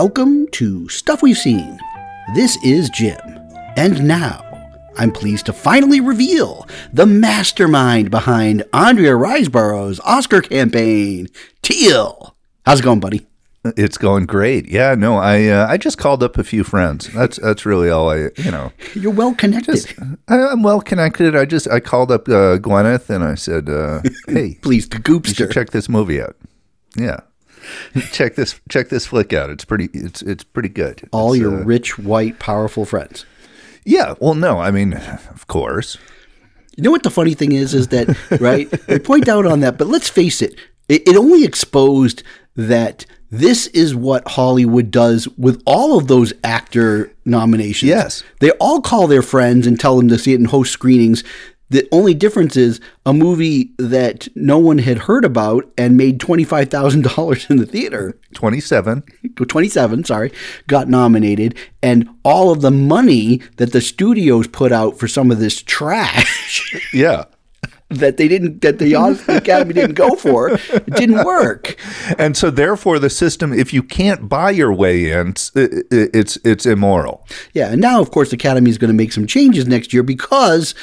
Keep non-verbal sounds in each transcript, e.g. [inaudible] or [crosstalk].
Welcome to Stuff We've Seen. This is Jim. And now, I'm pleased to finally reveal the mastermind behind Andrea Riseborough's Oscar campaign, Teal. How's it going, buddy? It's going great. Yeah, no, I uh, I just called up a few friends. That's that's really all I you know. [laughs] You're well connected. Just, I, I'm well connected. I just I called up uh, Gwyneth and I said, uh, [laughs] "Hey, Please, the goopster. check this movie out." Yeah, [laughs] check this check this flick out. It's pretty. It's it's pretty good. All It's, your uh, rich, white, powerful friends. yeah. Well, no, I mean, of course. You know what the funny thing is, is that, [laughs] right? we point out on that, but let's face it, it, it only exposed that this is what Hollywood does with all of those actor nominations. Yes. They all call their friends and tell them to see it and host screenings. The only difference is a movie that no one had heard about and made $25,000 in the theater Twenty seven. [laughs] 27, sorry, got nominated, and all of the money that the studios put out for some of this trash [laughs] Yeah. that they didn't, that the [laughs] Academy didn't go for, it didn't work. And so, therefore, the system, if you can't buy your way in, it's it's, it's immoral. Yeah, and now, of course, the Academy is going to make some changes next year because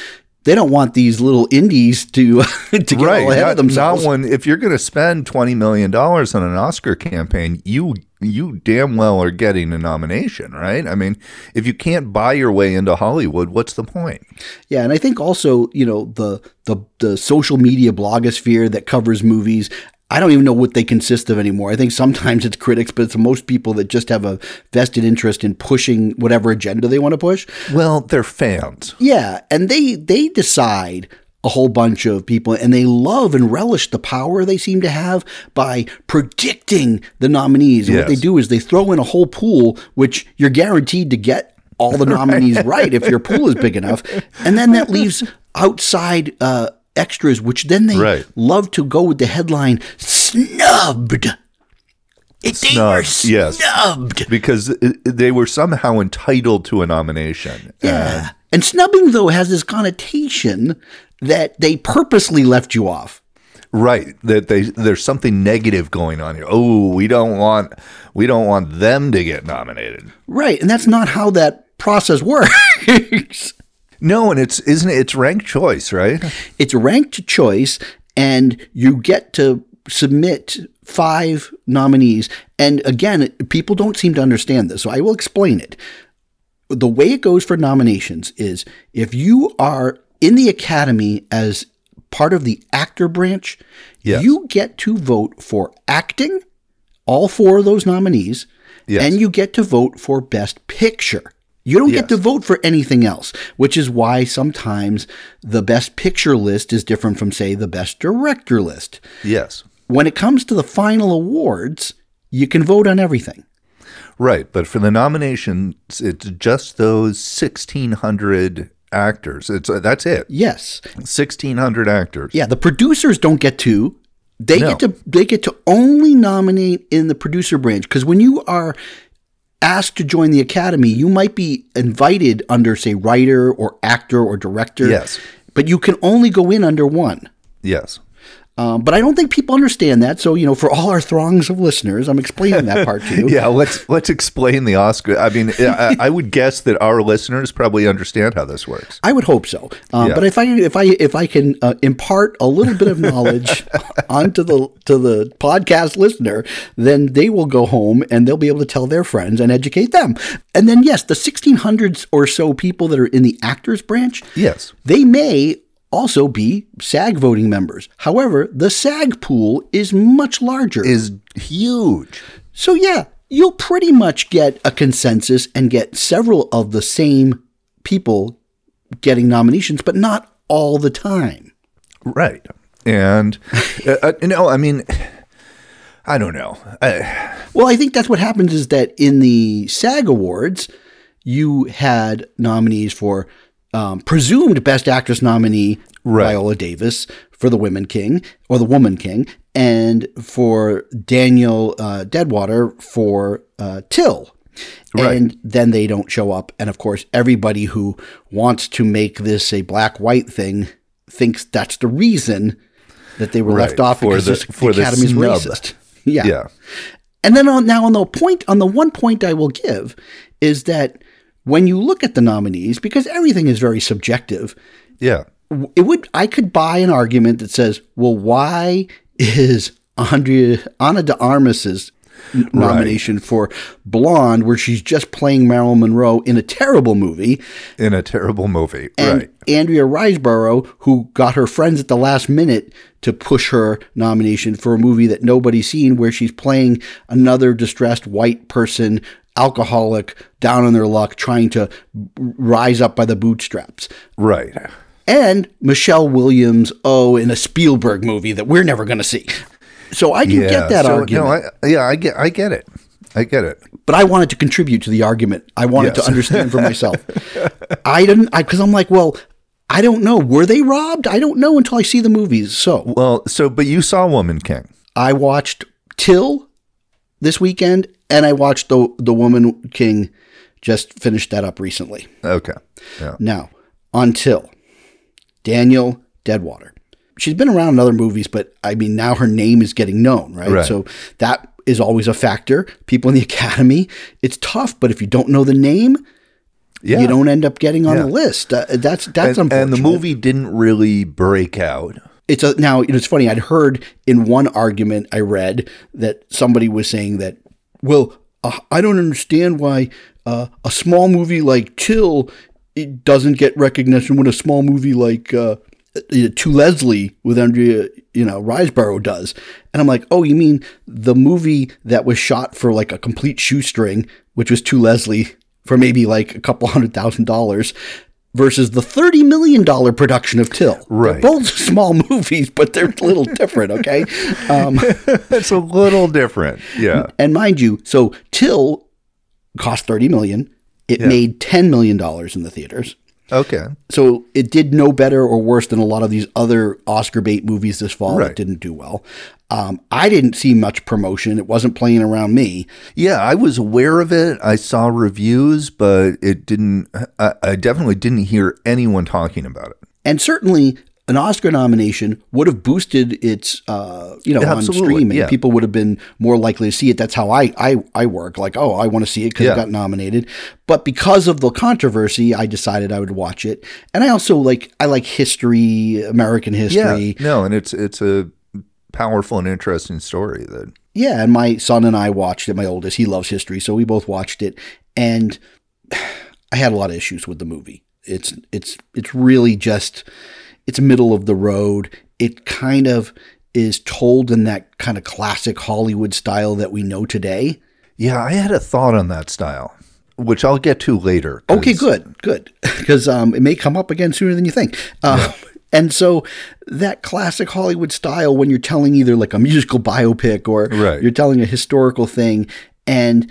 they don't want these little indies to [laughs] to get all ahead not, of themselves. Not when if you're going to spend twenty million dollars on an Oscar campaign, you you damn well are getting a nomination, right? I mean, if you can't buy your way into Hollywood, what's the point? Yeah, and I think also, you know, the the the social media blogosphere that covers movies. I don't even know what they consist of anymore. I think sometimes it's critics, but it's most people that just have a vested interest in pushing whatever agenda they want to push. Well, they're fans. Yeah, and they they decide a whole bunch of people and they love and relish the power they seem to have by predicting the nominees. And what they do is they throw in a whole pool which you're guaranteed to get all the [laughs] nominees right if your pool is big enough. And then that leaves outside uh, extras which then they Right. love to go with the headline snubbed. It, they were Snubbed, yes. Because it- they were somehow entitled to a nomination. Yeah. And snubbing, though, has this connotation that they purposely left you off. Right. That they there's something negative going on here. Oh, we don't want we don't want them to get nominated. Right. And that's not how that process [laughs] works. No, and it's isn't it it's ranked choice, right? it's ranked choice, and you get to submit five nominees. And again, people don't seem to understand this, so I will explain it. The way it goes for nominations is if you are in the Academy as part of the actor branch, Yes. you get to vote for acting, all four of those nominees, Yes. and you get to vote for Best Picture. You don't get to vote for anything else, which is why sometimes the Best Picture list is different from, say, the Best Director list. Yes. When it comes to the final awards, you can vote on everything. Right, but for the nominations, it's just those sixteen hundred actors. It's uh, that's it. Yes. Sixteen hundred actors. Yeah, the producers don't get to. They No. get to they get to only nominate in the producer branch because when you are asked to join the academy, you might be invited under say writer or actor or director. Yes. But you can only go in under one. Yes. Um, but I don't think people understand that. So you know, for all our throngs of listeners, I'm explaining that part to you. [laughs] Yeah. Let's let's explain the Oscar. I mean, I, I would guess that our listeners probably understand how this works. I would hope so. Um, Yeah. But if I if I if I can uh, impart a little bit of knowledge [laughs] onto the to the podcast listener, then they will go home and they'll be able to tell their friends and educate them. And then yes, the 1600s or so people that are in the actors branch, Yes. they may also be SAG voting members. However, the SAG pool is much larger. Is huge. So yeah, you'll pretty much get a consensus and get several of the same people getting nominations, but not all the time. Right. And [laughs] uh, uh, no, I mean, I don't know. I, Well, I think that's what happens is that in the SAG Awards, you had nominees for um, presumed Best Actress nominee Right. Viola Davis for The Women King or The Woman King, and for Danielle uh, Deadwyler for uh, Till. Right. And then they don't show up. And of course, everybody who wants to make this a black white thing thinks that's the reason that they were left off for because the, for the Academy's snub. racist. Yeah. yeah. And then on now on the point on the one point I will give is that when you look at the nominees, because everything is very subjective, Yeah. it would I could buy an argument that says, well, why is Andrea Ana de Armas's n- nomination for Blonde, where she's just playing Marilyn Monroe in a terrible movie, In a terrible movie. and right. Andrea Riseborough, who got her friends at the last minute to push her nomination for a movie that nobody's seen, where she's playing another distressed white person, alcoholic, down on their luck, trying to rise up by the bootstraps. Right. And Michelle Williams, oh, in a Spielberg movie that we're never going to see. So I can get that so, argument. No, I, yeah, I get I get it. I get it. but I wanted to contribute to the argument. I wanted Yes. to understand for myself. [laughs] I didn't, I because I'm like, well, I don't know. Were they robbed? I don't know until I see the movies. So Well, so but you saw Woman King. I watched Till this weekend, and I watched the the Woman King. Just finished that up recently. Okay. Yeah. Now until Danielle Deadwyler. She's been around in other movies, but I mean now her name is getting known, right? Right. So that is always a factor. People in the academy, it's tough, but if you don't know the name, Yeah. you don't end up getting on Yeah. the list. Uh, that's that's and, unfortunate. and the movie didn't really break out. It's a now you know, it's funny. I'd heard in one argument I read that somebody was saying that well, uh, I don't understand why uh, a small movie like Till it doesn't get recognition when a small movie like uh, To Leslie with Andrea you know Riseborough does. And I'm like, oh, you mean the movie that was shot for like a complete shoestring, which was To Leslie for maybe like a couple hundred thousand dollars. Versus the thirty million dollar production of Till. They're Right. both [laughs] small movies, but they're a little different. Okay, um, [laughs] It's a little different. Yeah. and mind you, so Till cost 30 million. It made ten million dollars in the theaters. Okay. So it did no better or worse than a lot of these other Oscar bait movies this fall that didn't do well. Um, I didn't see much promotion. It wasn't playing around me. Yeah, I was aware of it. I saw reviews, but it didn't. I, I definitely didn't hear anyone talking about it. And certainly an Oscar nomination would have boosted its, uh, you know, on streaming. yeah. People would have been more likely to see it. That's how I, I, I work. Like, oh, I want to see it because Yeah. it got nominated. But because of the controversy, I decided I would watch it. And I also like, I like history, American history. Yeah. No, and it's it's a powerful and interesting story that Yeah, and my son and I watched it. My oldest, he loves history, so we both watched it, and [sighs] I had a lot of issues with the movie. It's it's it's really just it's middle of the road. It kind of is told in that kind of classic Hollywood style that we know today. Yeah, I had a thought on that style, which I'll get to later. Okay, good, good, [laughs] because um, it may come up again sooner than you think. Um, And so that classic Hollywood style, when you're telling either like a musical biopic or Right. you're telling a historical thing, and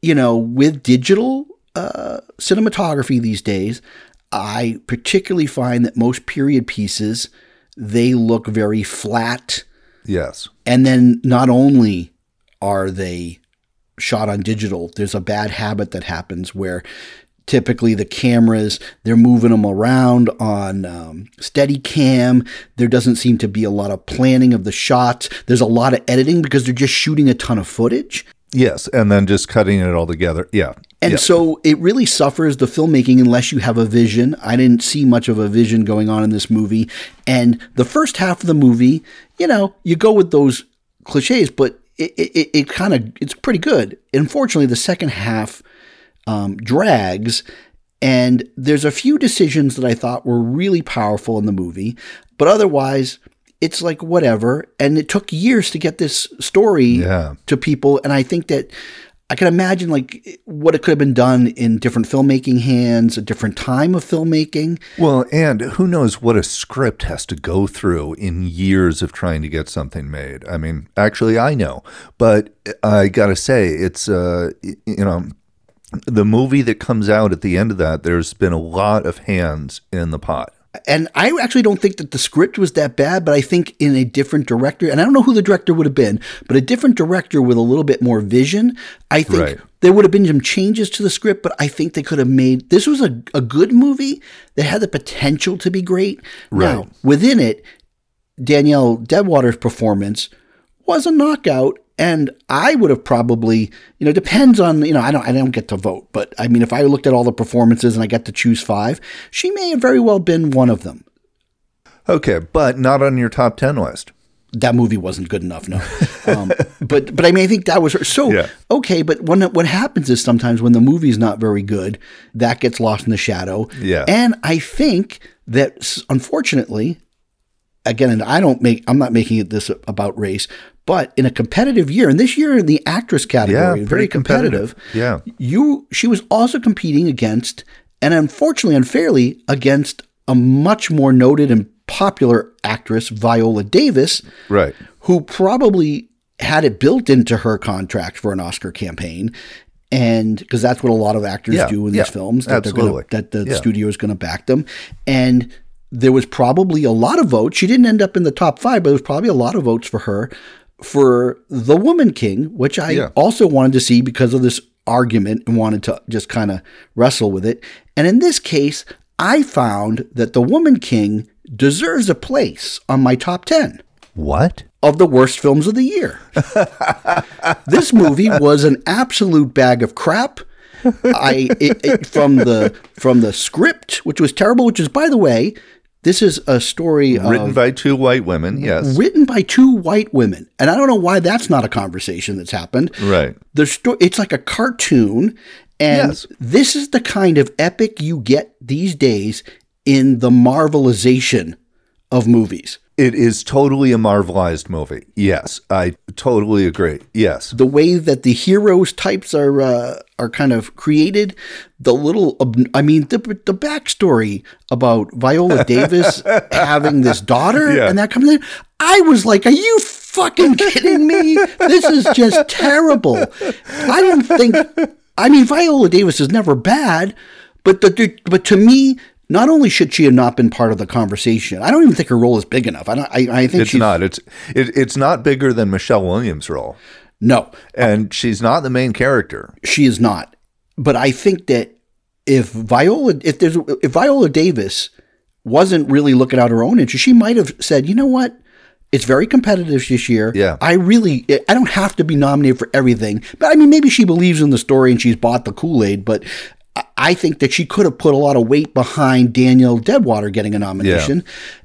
you know, with digital uh, cinematography these days, I particularly find that most period pieces they look very flat. Yes. And then not only are they shot on digital, there's a bad habit that happens where typically the cameras they're moving them around on um, steady cam there doesn't seem to be a lot of planning of the shots there's a lot of editing because they're just shooting a ton of footage Yes, and then just cutting it all together. Yeah. And yeah. so it really suffers the filmmaking unless you have a vision. I didn't see much of a vision going on in this movie. And the first half of the movie, you know, you go with those cliches, but it, it, it kind of it's pretty good. Unfortunately, the second half um, drags, and there's a few decisions that I thought were really powerful in the movie, but otherwise. It's like whatever, and it took years to get this story Yeah. to people, and I think that I can imagine like what it could have been done in different filmmaking hands, a different time of filmmaking. Well, and who knows what a script has to go through in years of trying to get something made. I mean, actually, I know, but I got to say, it's, uh, you know, the movie that comes out at the end of that, there's been a lot of hands in the pot. And I actually don't think that the script was that bad, but I think in a different director, and I don't know who the director would have been, but a different director with a little bit more vision, I think Right. there would have been some changes to the script, but I think they could have made this was a, a good movie that had the potential to be great. Now, within it, Danielle Deadwyler's performance was a knockout. And I would have probably, you know, depends on, you know, I don't, I don't get to vote, but I mean, if I looked at all the performances and I got to choose five, she may have very well been one of them. Okay, but not on your top 10 list. That movie wasn't good enough, no. Um, [laughs] but but I mean, I think that was her. So Yeah. okay, but when what happens is sometimes when the movie's not very good, that gets lost in the shadow. Yeah. and I think that unfortunately, again, and I don't make I'm not making it this about race, but in a competitive year, and this year in the actress category, Yeah, very competitive. competitive. Yeah. you she was also competing against, and unfortunately, unfairly, against a much more noted and popular actress, Viola Davis, Right. who probably had it built into her contract for an Oscar campaign. And because that's what a lot of actors Yeah, do in yeah, these films, that they're absolutely. gonna, that the Yeah. studio is going to back them. And there was probably a lot of votes. She didn't end up in the top five, but there was probably a lot of votes for her for The Woman King, which I Yeah. also wanted to see because of this argument and wanted to just kind of wrestle with it. And in this case, I found that The Woman King deserves a place on my top 10 What? of the worst films of the year. [laughs] this movie was an absolute bag of crap. I it, it, from the from the script, which was terrible. Which is, by the way, this is a story Written of, by two white women, yes. written by two white women, and I don't know why that's not a conversation that's happened. Right. The sto- it's like a cartoon, and Yes. this is the kind of epic you get these days in the marvelization of movies. It is totally a marvelized movie. Yes, I totally agree. Yes. the way that the heroes types are uh, are kind of created, the little I mean the the backstory about Viola [laughs] Davis having this daughter Yeah. and that coming in, I was like, are you fucking kidding me? This is just terrible. I don't think. I mean, Viola Davis is never bad, but the but to me. Not only should she have not been part of the conversation, I don't even think her role is big enough. I don't. I, I think It's not. It's it, it's not bigger than Michelle Williams' role. no. And she's not the main character. she is not. But I think that if Viola, if there's, if Viola Davis wasn't really looking out her own interest, she might have said, you know what, it's very competitive this year. Yeah. I really, I don't have to be nominated for everything. But I mean, maybe she believes in the story and she's bought the Kool Aid. But I- think that she could have put a lot of weight behind Danielle Deadwyler getting a nomination.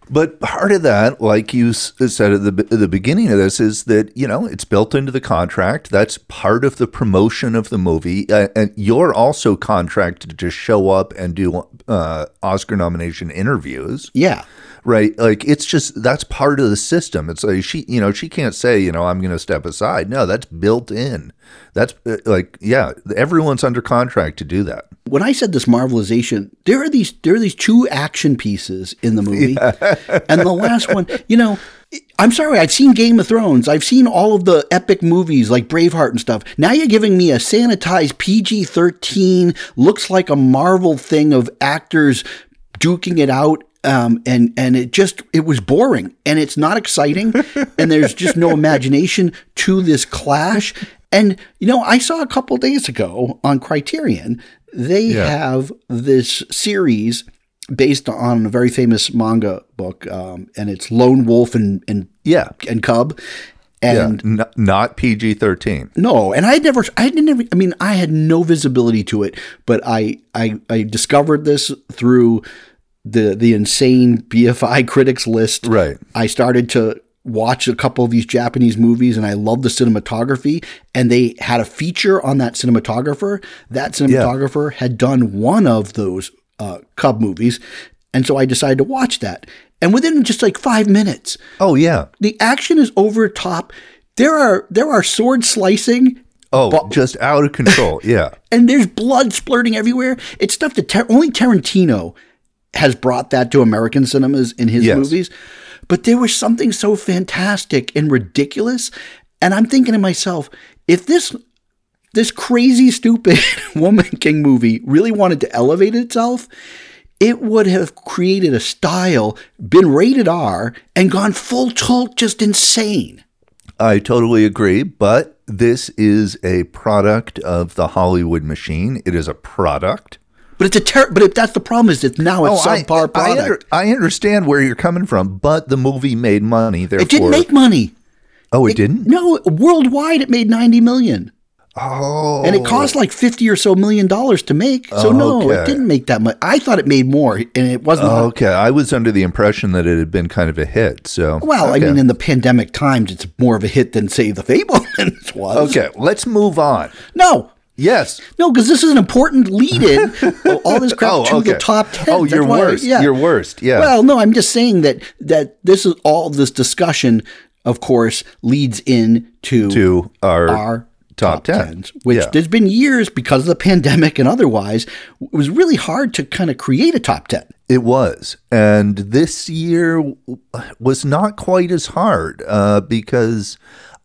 But part of that, like you said at the, be- the beginning of this, is that, you know, it's built into the contract. That's part of the promotion of the movie. Uh, and you're also contracted to show up and do uh, Oscar nomination interviews. Yeah. Right. Like it's just that's part of the system. It's like she, you know, she can't say, you know, I'm going to step aside. No, that's built in. That's uh, like, yeah, everyone's under contract to do that. When I said this marvelization, there are these there are these two action pieces in the movie, [laughs] and the last one, you know, I'm sorry, I've seen Game of Thrones, I've seen all of the epic movies like Braveheart and stuff. Now you're giving me a sanitized PG-13, looks like a Marvel thing of actors duking it out. Um, and and it just it was boring and it's not exciting [laughs] and there's just no imagination to this clash and you know I saw a couple days ago on Criterion they Yeah. have this series based on a very famous manga book um, and it's Lone Wolf and and Yeah. and Cub Yeah. and N- not PG 13. no, and I had never, I had never, I mean, I had no visibility to it, but I, I, I discovered this through the the insane BFI [laughs] critics list. Right. I started to watch a couple of these Japanese movies, and I love the cinematography. And they had a feature on that cinematographer. That cinematographer had done one of those uh, Cub movies, and so I decided to watch that. And within just like five minutes, Oh, yeah. the action is over top. There are there are sword slicing Oh, But- just out of control. [laughs] Yeah. and there's blood splurting everywhere. It's stuff that Tar- only Tarantino has brought that to American cinemas in his Yes. movies. But there was something so fantastic and ridiculous, and I'm thinking to myself, if this this crazy stupid [laughs] Woman King movie really wanted to elevate itself, it would have created a style, been rated R, and gone full tilt, just insane. I totally agree, but this is a product of the Hollywood machine. It is a product. But it's a ter- but if that's the problem is it's now a Oh, subpar I, product. under- I understand where you're coming from, but the movie made money. Therefore, it didn't make money. Oh, it, didn't. No, worldwide it made 90 million. Oh, And it oh. cost like 50 or so million dollars to make. So no, it didn't make that much. I thought it made more and it wasn't. Okay, I was under the impression that it had been kind of a hit. So well, I mean, in the pandemic times, it's more of a hit than, say, The Fabelmans [laughs] was. okay, let's move on. No, Yes. no, because this is an important lead in. all this [laughs] crap Oh, to okay. the top 10. Oh, you're worst. You're worst. Yeah. Well, no, I'm just saying that that this is all this discussion, of course, leads into to our, our top 10. tens, which Yeah. there's been years because of the [laughs] pandemic and otherwise, it was really hard to kind of create a top 10. It was. And this year was not quite as hard uh, because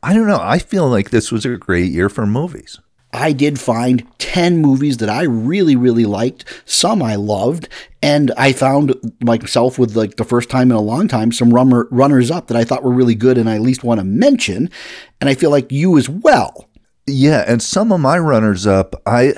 I don't know. I feel like this was a great year for movies. I did find 10 movies that I really, really liked. Some I loved. And I found myself with like the first time in a long time some runner, runners up that I thought were really good and I at least want to mention. And I feel like you as well. Yeah, and some of my runners up, I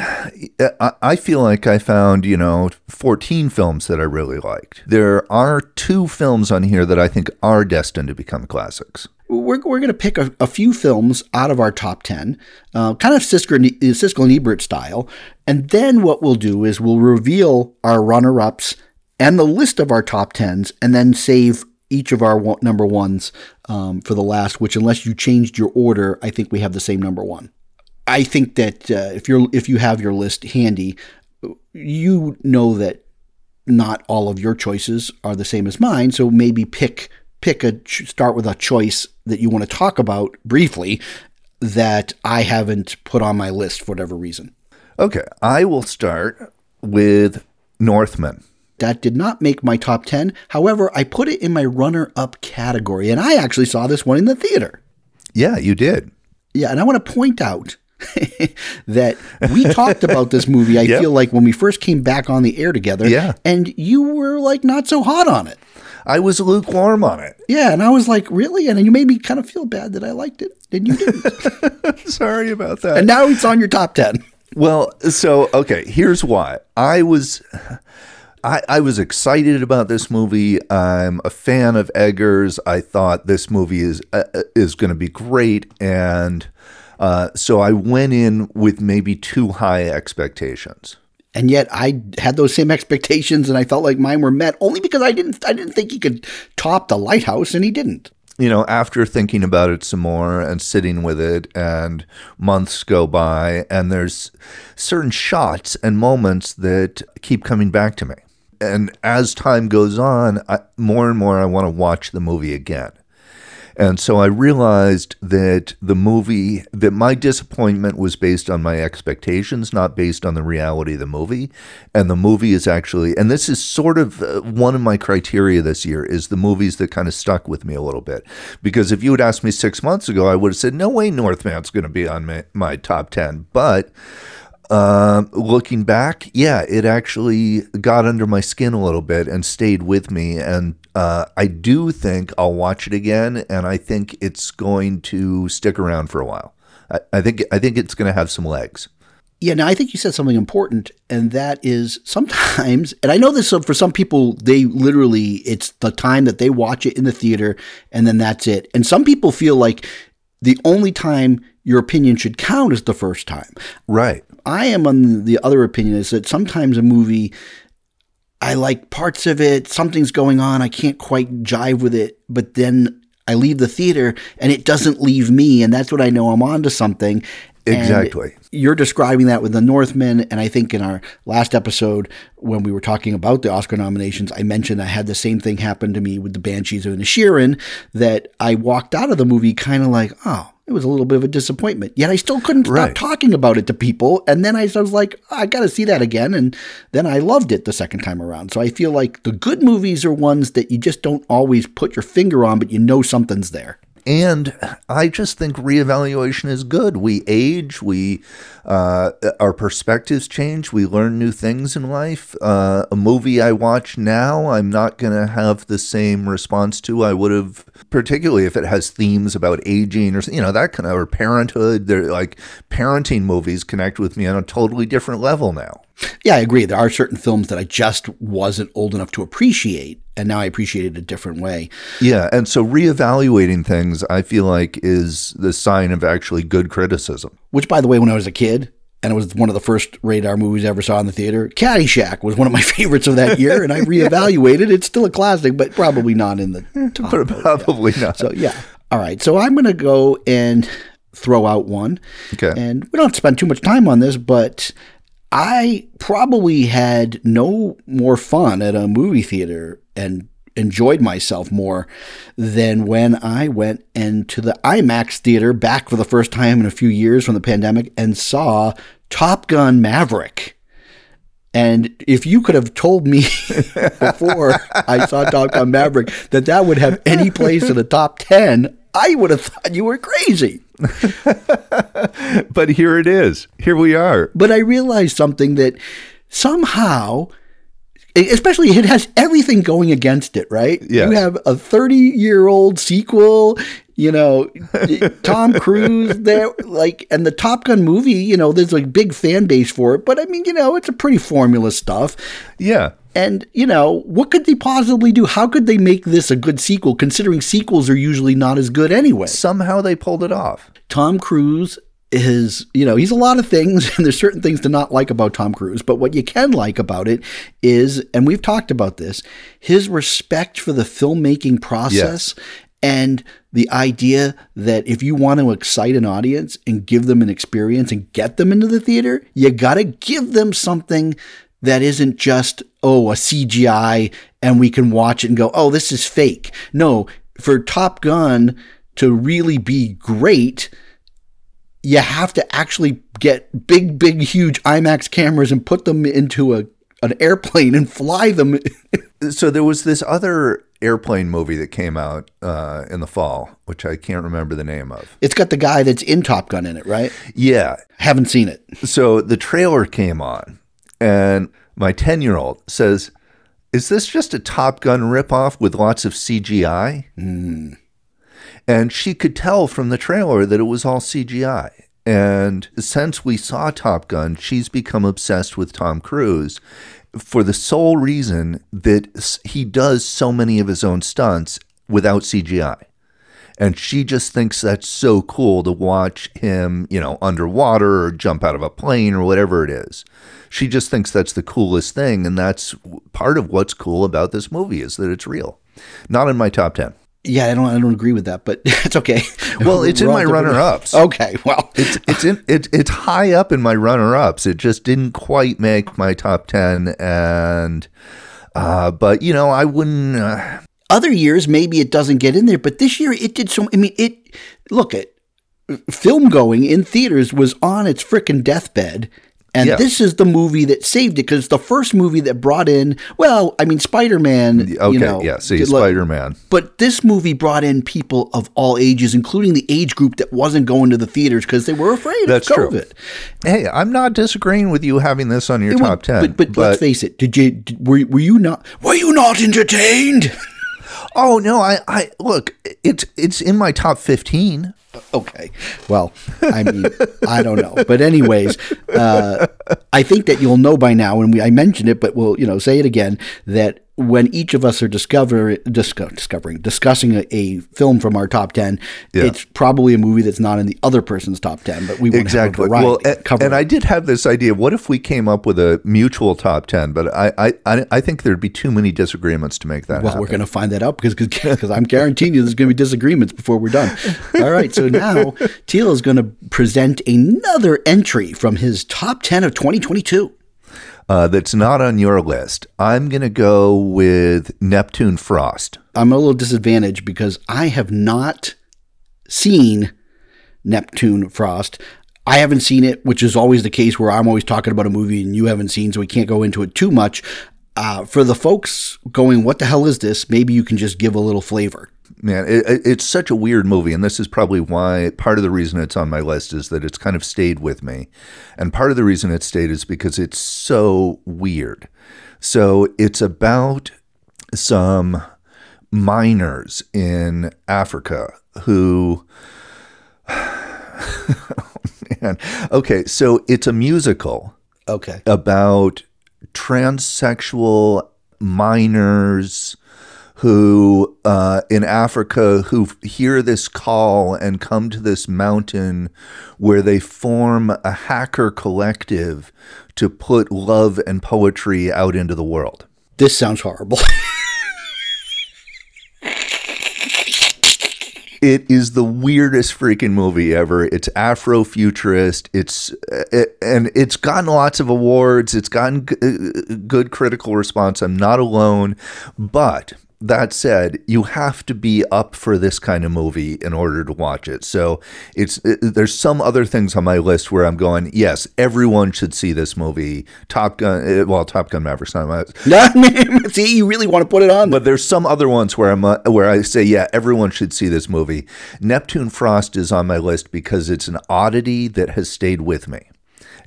I- feel like I found, you know, 14 films that I really liked. There are two films on here that I think are destined to become classics. We're, we're going to pick a, a few films out of our top 10, uh, kind of Siskel and, Siskel and Ebert style. And then what we'll do is we'll reveal our runner ups and the list of our top 10s and then save each of our one, number ones um, for the last, which, unless you changed your order, I think we have the same number one. I think that uh, if you're if you have your list handy, you know that not all of your choices are the same as mine. So maybe pick pick a start with a choice that you want to talk about briefly that I haven't put on my list for whatever reason. Okay, I will start with Northman. That did not make my top 10. However, I put it in my runner up category, and I actually saw this one in the theater. Yeah, you did. Yeah, and I want to point out [laughs] that we talked about this movie, I [laughs] Yep. feel like, when we first came back on the air together. Yeah. And you were like not so hot on it. I was lukewarm on it. Yeah, and I was like, really? And you made me kind of feel bad that I liked it, and you didn't. [laughs] Sorry about that. and now it's on your top 10. Well, so okay, here's why. I was I, I was excited about this movie. I'm a fan of Eggers. I thought this movie is uh, uh, is going to be great, and uh, so I went in with maybe too high expectations. And yet I had those same expectations, and I felt like mine were met only because I didn't. I didn't think he could top the lighthouse, and he didn't. You know, after thinking about it some more and sitting with it, and months go by, and there's certain shots and moments that keep coming back to me. And as time goes on, I, more and more I want to watch the movie again. And so I realized that the movie, that my disappointment was based on my expectations, not based on the reality of the movie. And the movie is actually, and this is sort of uh, one of my criteria this year, is the movies that kind of stuck with me a little bit. Because if you had asked me six months ago, I would have said, no way Northman's going to be on my, my top 10. But um, looking back, yeah, it actually got under my skin a little bit and stayed with me. And uh, I do think I'll watch it again, and I think it's going to stick around for a while. I, I think I think it's going to have some legs. Yeah, now I think you said something important, and that is sometimes, and I know this for some people, they literally, it's the time that they watch it in the theater, and then that's it. And some people feel like the only time your opinion should count as the first time. Right. I am on the other opinion is that sometimes a movie, I like parts of it, something's going on, I can't quite jive with it, but then I leave the theater and it doesn't leave me, and that's what I know I'm onto something. And Exactly. you're describing that with the Northman, and I think in our last episode when we were talking about the Oscar nominations, I mentioned I had the same thing happen to me with the Banshees of Inisherin, that I walked out of the movie kind of like, oh, it was a little bit of a disappointment. Yet I still couldn't stop Right. talking about it to people, and then I was like, "Oh, I got to see that again, and then I loved it the second time around. So I feel like the good movies are ones that you just don't always put your finger on, but you know something's there. And I just think reevaluation is good. We age, we uh, our perspectives change, we learn new things in life. Uh, a movie I watch now, I'm not going to have the same response to I would have, particularly if it has themes about aging or you know that kind of or parenthood. They're like parenting movies connect with me on a totally different level now. Yeah, I agree. There are certain films that I just wasn't old enough to appreciate, and now I appreciate it a different way. Yeah, and so reevaluating things, I feel like, is the sign of actually good criticism. Which, by the way, when I was a kid, and it was one of the first radar movies I ever saw in the theater. Caddyshack was one of my [laughs] favorites of that [laughs] year, and I reevaluated. It's still a classic, but probably not in the [laughs] top. Probably not. So yeah. All right. So I'm going to go and throw out one. Okay. And we don't have to spend too much time on this, but I probably had no more fun at a movie theater and enjoyed myself more than when I went into the IMAX theater back for the first time in a few years from the pandemic and saw Top Gun Maverick. And if you could have told me [laughs] before I saw Top Gun Maverick that that would have any place in the top 10, I would have thought you were crazy. [laughs] but here it is. Here we are. But I realized something that somehow, especially it has everything going against it, right? Yeah. You have a 30 year old sequel, you know, [laughs] Tom Cruise there, like, and the Top Gun movie, you know, there's a big fan base for it. But I mean, you know, it's a pretty formula stuff. Yeah. And, you know, what could they possibly do? How could they make this a good sequel, considering sequels are usually not as good anyway? Somehow they pulled it off. Tom Cruise is, you know, he's a lot of things, [laughs] and there's certain things to not like about Tom Cruise. But what you can like about it is, and we've talked about this, his respect for the filmmaking process. And the idea that if you want to excite an audience and give them an experience and get them into the theater, you got to give them something that isn't just, oh, a CGI and we can watch it and go, oh, this is fake. No, for Top Gun to really be great, you have to actually get big, big, huge IMAX cameras and put them into a an airplane and fly them. [laughs] so there was this other airplane movie that came out uh, in the fall, which I can't remember the name of. It's got the guy that's in Top Gun in it, right? Yeah. Haven't seen it. So the trailer came on, and my 10 year old says, Is this just a Top Gun ripoff with lots of CGI? Mm. And she could tell from the trailer that it was all CGI. And since we saw Top Gun, she's become obsessed with Tom Cruise for the sole reason that he does so many of his own stunts without CGI. And she just thinks that's so cool to watch him, you know, underwater or jump out of a plane or whatever it is. She just thinks that's the coolest thing. And that's part of what's cool about this movie is that it's real. Not in my top 10. Yeah, I don't I don't agree with that, but [laughs] it's okay. Well, it's in my runner ups. Okay, well, it's it's in it, it's high up in my runner ups. It just didn't quite make my top ten, and uh, but you know I wouldn't. Uh, Other years maybe it doesn't get in there, but this year it did so. I mean, it look at film going in theaters was on its freaking deathbed. And Yeah. this is the movie that saved it because the first movie that brought in, well, I mean, Spider Man. okay, you know, yeah. See, Spider Man. But this movie brought in people of all ages, including the age group that wasn't going to the theaters because they were afraid That's of true. COVID. Hey, I'm not disagreeing with you having this on your It top would- ten, But, but, let's face it. Did you did, were were you not were you not entertained? [laughs] oh no, I I look, it's it's in my top fifteen. Okay. Well, I mean, I don't know, but anyways, uh, I think that you'll know by now, and we, I mentioned it, but we'll you know say it again that when each of us are discover, disco, discovering discussing a, a film from our top ten, Yeah. it's probably a movie that's not in the other person's top ten, but we want Exactly. to have Well, and, cover and. I did have this idea. What if we came up with a mutual top ten? But I I I, I think there'd be too many disagreements to make that Well, happen. we're going to find that out because because I'm guaranteeing you there's going to be disagreements before we're done. All right, so now [laughs] Teal is going to present another entry from his top 10 of 2022. Uh, that's not on your list. I'm going to go with Neptune Frost. I'm a little disadvantaged because I have not seen Neptune Frost. I haven't seen it, which is always the case where I'm always talking about a movie and you haven't seen, so we can't go into it too much. Uh, for the folks going, what the hell is this? Maybe you can just give a little flavor. Man, it, it- it's such a weird movie, and this is probably why part of the reason it's on my list is that it's kind of stayed with me, and part of the reason it stayed is because it's so weird. So it's about some miners in Africa who. Oh, [sighs] man. Okay, so it's a musical. Okay. about transsexual minors who uh, in Africa who hear this call and come to this mountain where they form a hacker collective to put love and poetry out into the world. This sounds horrible. [laughs] It is the weirdest freaking movie ever. It's Afrofuturist. It's it, and it's gotten lots of awards. It's gotten g- uh, good critical response. I'm not alone, but that said, you have to be up for this kind of movie in order to watch it. So it's it, there's some other things on my list where I'm going, yes, everyone should see this movie. Top Gun, eh, well, Top Gun Maverick's not my [laughs] [laughs] See, you really want to put it on. but there's some other ones where I'm uh, where I say, yeah, everyone should see this movie. Neptune Frost is on my list because it's an oddity that has stayed with me.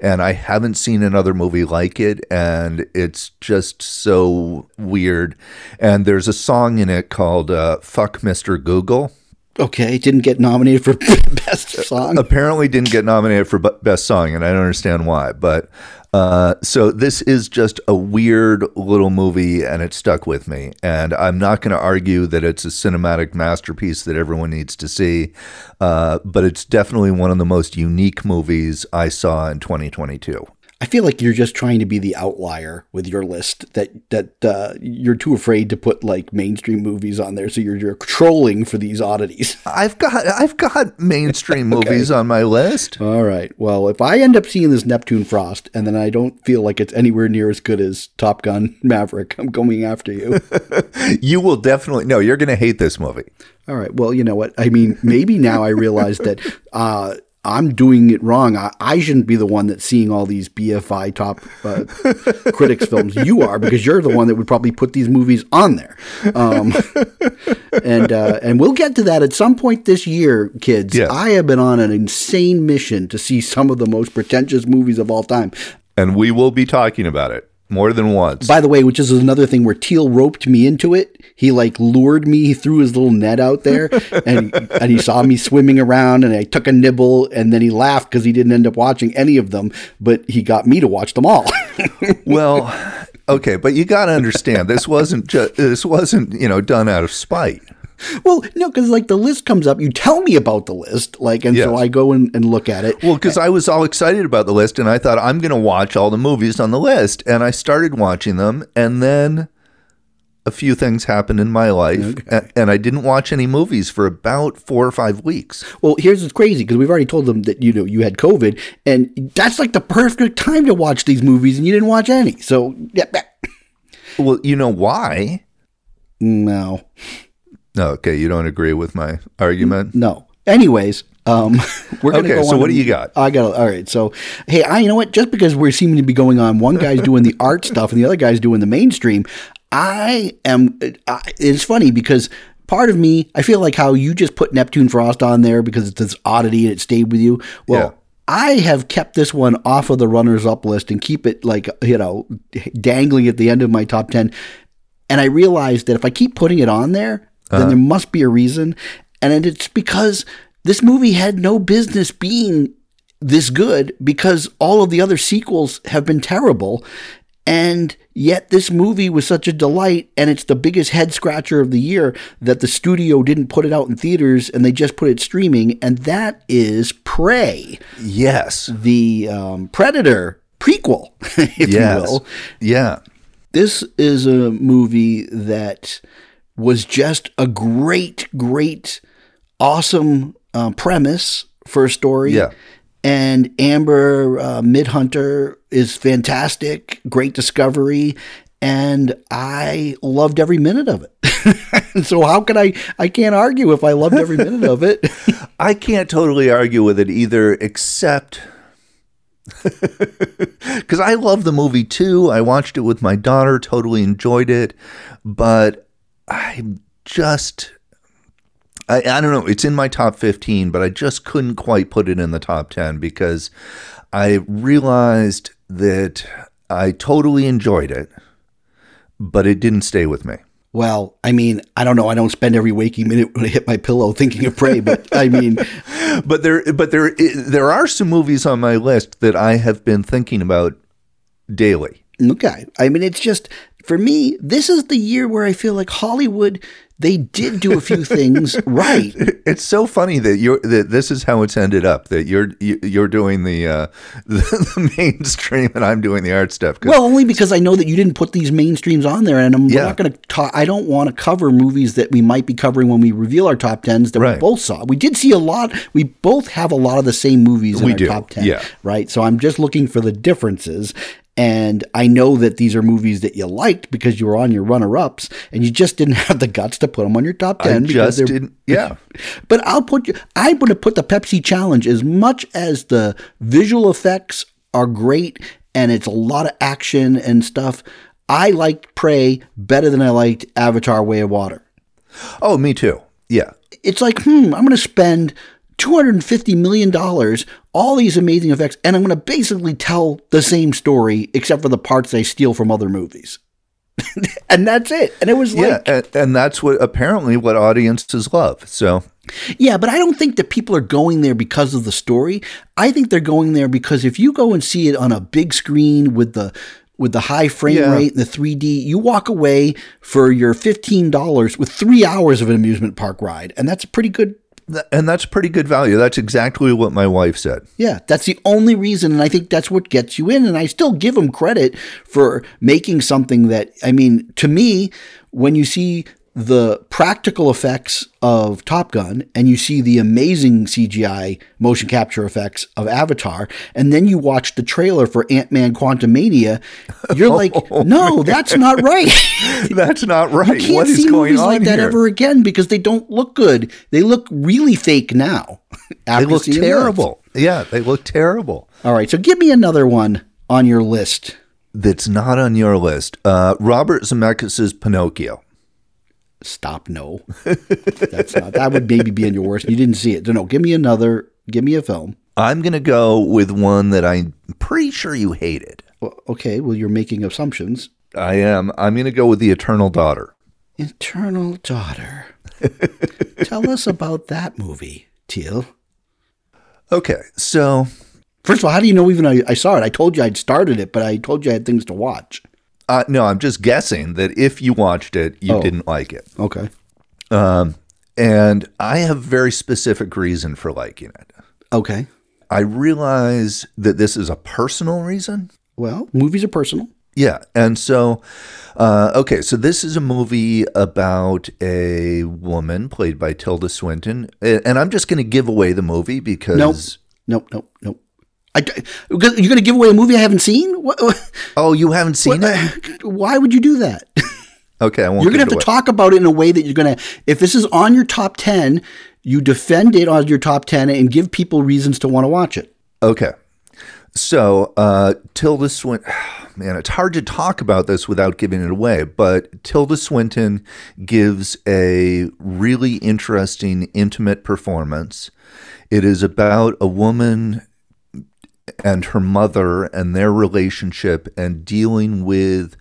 And I haven't seen another movie like it, and it's just so weird. And there's a song in it called uh, "Fuck Mr. Google." Okay, didn't get nominated for [laughs] best song. apparently didn't get nominated for best song and i don't understand why but uh, so this is just a weird little movie and it stuck with me and i'm not going to argue that it's a cinematic masterpiece that everyone needs to see uh, but it's definitely one of the most unique movies i saw in 2022 I feel like you're just trying to be the outlier with your list. That that uh, you're too afraid to put like mainstream movies on there, so you're, you're trolling for these oddities. i've got i've got mainstream [laughs] movies on my list All right. Well, if I end up seeing this Neptune Frost and then I don't feel like it's anywhere near as good as Top Gun Maverick, I'm going after you. [laughs] you will definitely no you're going to hate this movie All right. Well, you know what? I mean, maybe now I realize that uh, I'm doing it wrong. I, I shouldn't be the one that's seeing all these BFI top uh, [laughs] critics films. You are because you're the one that would probably put these movies on there. Um, [laughs] and uh, and we'll get to that at some point this year, kids. Yes. I have been on an insane mission to see some of the most pretentious movies of all time. and we will be talking about it more than once By the way, which is another thing where Teal roped me into it. He like lured me. He threw his little net out there, [laughs] and and he saw me swimming around, and I took a nibble, and then he laughed because he didn't end up watching any of them, but he got me to watch them all. [laughs] Well, okay, but you got to understand this wasn't just this wasn't you know done out of spite. Well, no, because like the list comes up, you tell me about the list, like, and so I go and, and look at it. Well, because I was all excited about the list, and I thought I'm going to watch all the movies on the list, and I started watching them, and then a few things happened in my life, a- and I didn't watch any movies for about four or five weeks. Well, here's what's crazy because we've already told them that you know you had COVID, and that's like the perfect time to watch these movies, and you didn't watch any. So yeah. Well, you know why? no, No, okay, you don't agree with my argument. no. Anyways, um, [laughs] we're gonna Okay, go so what to- do you got? I got all right. So hey, I you know what? Just because we're seeming to be going on, one guy's doing the art [laughs] stuff and the other guy's doing the mainstream. I am. I, it's funny because part of me, I feel like how you just put Neptune Frost on there because it's this oddity and it stayed with you. Well. Yeah. I have kept this one off of the runners up list and keep it like, you know, dangling at the end of my top 10. And I realized that if I keep putting it on there, then there must be a reason. And it's because this movie had no business being this good because all of the other sequels have been terrible. And yet this movie was such a delight and it's the biggest head scratcher of the year that the studio didn't put it out in theaters and they just put it streaming. And that is Prey, Yes, the um, Predator prequel, [laughs] if yes, you will. yeah. This is a movie that was just a great, great, awesome uh, premise for a story. Yeah. And Amber uh, Midthunder is fantastic, great discovery, and I loved every minute of it. [laughs] so how can I? I can't argue if I loved every minute of it. [laughs] I can't totally argue with it either, except [laughs] because I love the movie too. I watched it with my daughter, totally enjoyed it, but I just. I, I don't know. It's in my top 15, but I just couldn't quite put it in the top 10 because I realized that I totally enjoyed it, but it didn't stay with me. Well, I mean, I don't know. I don't spend every waking minute when I hit my pillow thinking of prey, but I mean, [laughs] but there but there there are some movies on my list that I have been thinking about daily. Okay. I mean, it's just, for me, this is the year where I feel like Hollywood, they did do a few things [laughs] right. It's so funny that you're that this is how it's ended up. That you're you- you're doing the uh, [laughs] the, the mainstream and I'm doing the art stuff. Well, only because I know that you didn't put these mainstreams on there, and I'm Yeah. not going to talk. I don't want to cover movies that we might be covering when we reveal our top tens that we both saw. We did see a lot. We both have a lot of the same movies in We our do, top ten, yeah. right? So I'm just looking for the differences. And I know that these are movies that you liked because you were on your runner-ups, and you just didn't [laughs] have the guts to put them on your top I ten. because just didn't. Yeah. [laughs] but I'll put you. I'm going to put the Pepsi challenge as much as the visual effects are great and it's a lot of action and stuff. I liked Prey better than I liked Avatar: Way of Water. Oh, me too. Yeah. It's like, hmm, I'm going to spend 250 million dollars, all these amazing effects, and I'm going to basically tell the same story except for the parts I steal from other movies. [laughs] and that's it. And it was like Yeah, and, and that's what apparently what audiences love. So Yeah, but I don't think that people are going there because of the story. I think they're going there because if you go and see it on a big screen with the with the high frame Yeah. rate and the 3D, you walk away for your $15 with 3 hours of an amusement park ride, and that's a pretty good and that's pretty good value. That's exactly what my wife said. yeah, that's the only reason, and I think that's what gets you in. And I still give them credit for making something that, I mean, to me, when you see the practical effects of Top Gun and you see the amazing CGI motion capture effects of Avatar, and then you watch the trailer for Ant Man Quantumania, you're [laughs] like, no, that's not [laughs] right. That's not right. You can't What is see going movies on like that here? ever again because they don't look good. They look really fake now. [laughs] They look terrible. Yeah, they look terrible. All right, so give me another one on your list. That's not on your list. Uh, Robert Zemeckis' Pinocchio. Stop. No, that's not. That would maybe be in your worst. You didn't see it. So no, give me another. Give me a film. I'm gonna go with one that I'm pretty sure you hated. Well, okay. Well, you're making assumptions. I am. I'm gonna go with the Eternal Daughter. Eternal Daughter. [laughs] Tell us about that movie, Teal. Okay, so First of all, how do you know even I, I saw it? I told you I'd started it, but I told you I had things to watch. Uh, no, I'm just guessing that if you watched it, you Oh. didn't like it. Okay. And I have very specific reason for liking it. Okay. I realize that this is a personal reason. Well, movies are personal. Yeah. And so, uh, okay, so this is a movie about a woman played by Tilda Swinton. A- And I'm just going to give away the movie because. Nope. Nope. Nope. Nope. I, you're going to give away a movie I haven't seen? What, Oh, you haven't seen it? why would you do that? Okay, I won't You're going to have to talk about it in a way that you're going to, if this is on your top 10, you defend it on your top 10 and give people reasons to want to watch it. Okay. So, uh, Tilda Swinton, [sighs] man, it's hard to talk about this without giving it away, but Tilda Swinton gives a really interesting, intimate performance. It is about a woman and her mother and their relationship and dealing with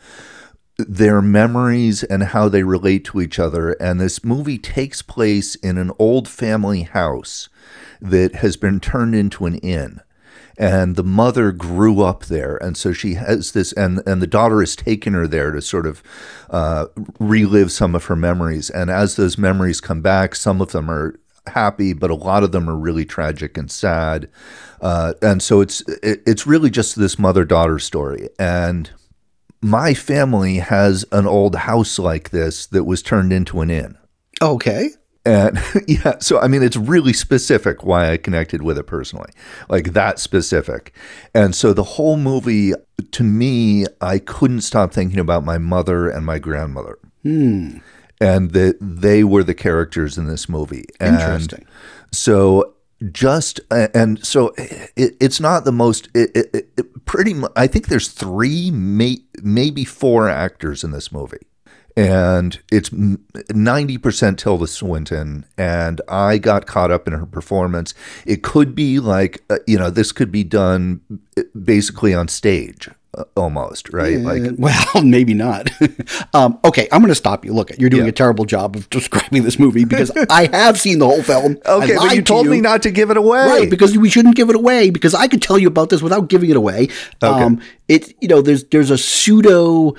their memories and how they relate to each other. And this movie takes place in an old family house that has been turned into an inn. And the mother grew up there, and so she has this, and and the daughter has taken her there to sort of uh, relive some of her memories. And as those memories come back, some of them are happy, but a lot of them are really tragic and sad. Uh, and so it's it, it's really just this mother daughter story. And my family has an old house like this that was turned into an inn. Okay. And [laughs] yeah, so I mean, it's really specific why I connected with it personally, like that specific. And so the whole movie, to me, I couldn't stop thinking about my mother and my grandmother. And that they were the characters in this movie. And Interesting. so just and so it, it's not the most it, it, pretty much i think there's three may, maybe four actors in this movie and it's 90% tilda swinton and i got caught up in her performance it could be like uh, you know this could be done basically on stage uh, almost, right? Like, Uh, [laughs] well, maybe not. [laughs] um, okay, I'm going to stop you. Look, you're doing Yeah. a terrible job of [laughs] describing this movie because I have seen the whole film. Okay, but you to told me not to give it away. Right, because we shouldn't give it away because I could tell you about this without giving it away. Um, it you know there's there's a pseudo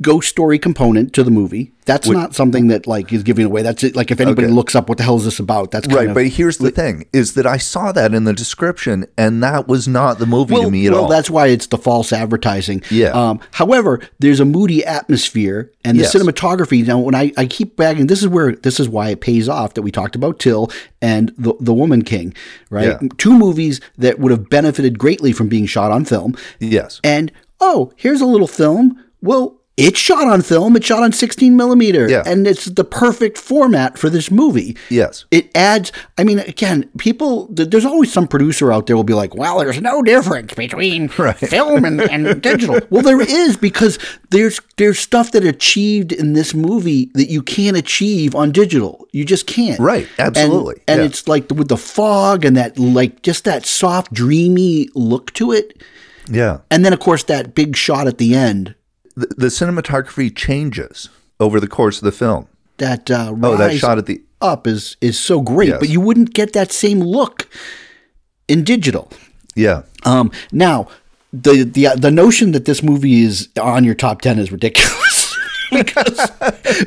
ghost story component to the movie. That's not something that like is giving away. That's it. Like if anybody Okay. looks up what the hell is this about, that's kind Right, of, but here's the thing: is that I saw that in the description, and that was not the movie to me at well, all. that's why it's the false advertising. Yeah. Um, however, there's a moody atmosphere and the Yes. cinematography. Now, when I, I keep bagging, this is where this is why it pays off that we talked about Till and the the Woman King, right? Yeah. Two movies that would have benefited greatly from being shot on film. yes, And oh, here's a little film. Well. It's shot on film. It's shot on 16 millimeter, Yeah. and it's the perfect format for this movie yes, it adds i mean again people there's always some producer out there will be like well there's no difference between [laughs] film and, and digital well there is because there's there's stuff that achieved in this movie that you can't achieve on digital you just can't Right, And- absolutely, and, yeah. it's like with the fog and that like just that soft dreamy look to it yeah. and then of course that big shot at the end The, the cinematography changes over the course of the film. that uh Oh, that shot at the up is is so great Yes. but you wouldn't get that same look in digital yeah, Um, now, the the the notion that this movie is on your top ten is ridiculous. [laughs] because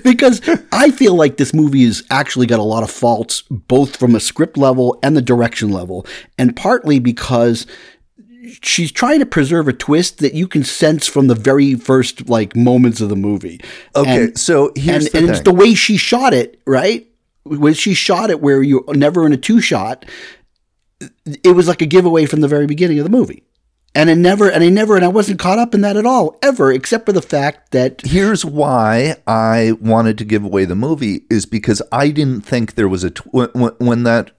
because I feel like this movie has actually got a lot of faults, both from a script level and the direction level, and partly because she's trying to preserve a twist that you can sense from the very first like moments of the movie. Okay, And- so here's and, the and thing. it's the way she shot it, right? When she shot it, where you're never in a two shot, it was like a giveaway from the very beginning of the movie. And I never, and I never, and I wasn't caught up in that at all, ever, except for the fact that Here's why I wanted to give away the movie is because I didn't think there was a tw- when, when- when that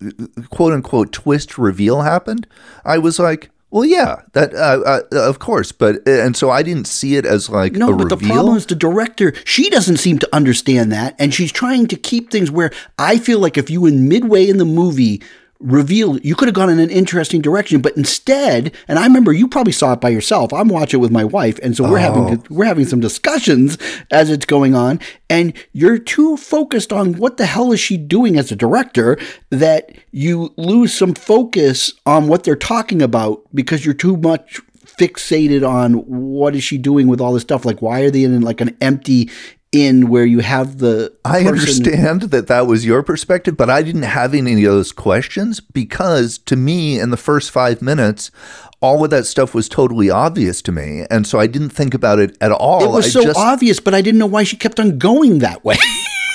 quote unquote twist reveal happened. I was like, well, yeah, that uh, uh, of course, but and so I didn't see it as like no, but the problem is the director. She doesn't seem to understand that, and she's trying to keep things where I feel like if you in midway in the movie reveal, you could have gone in an interesting direction, but instead, and I remember you probably saw it by yourself. I'm watching it with my wife, and so we're having oh. we're having some discussions as it's going on, and you're too focused on what the hell is she doing as a director that you lose some focus on what they're talking about because you're too much fixated on what is she doing with all this stuff like why are they in like an empty inn where you have the I understand that that was your perspective, but I didn't have any of those questions because to me, in the first five minutes, all of that stuff was totally obvious to me, and so I didn't think about it at all. it was I so just, obvious but i didn't know why she kept on going that way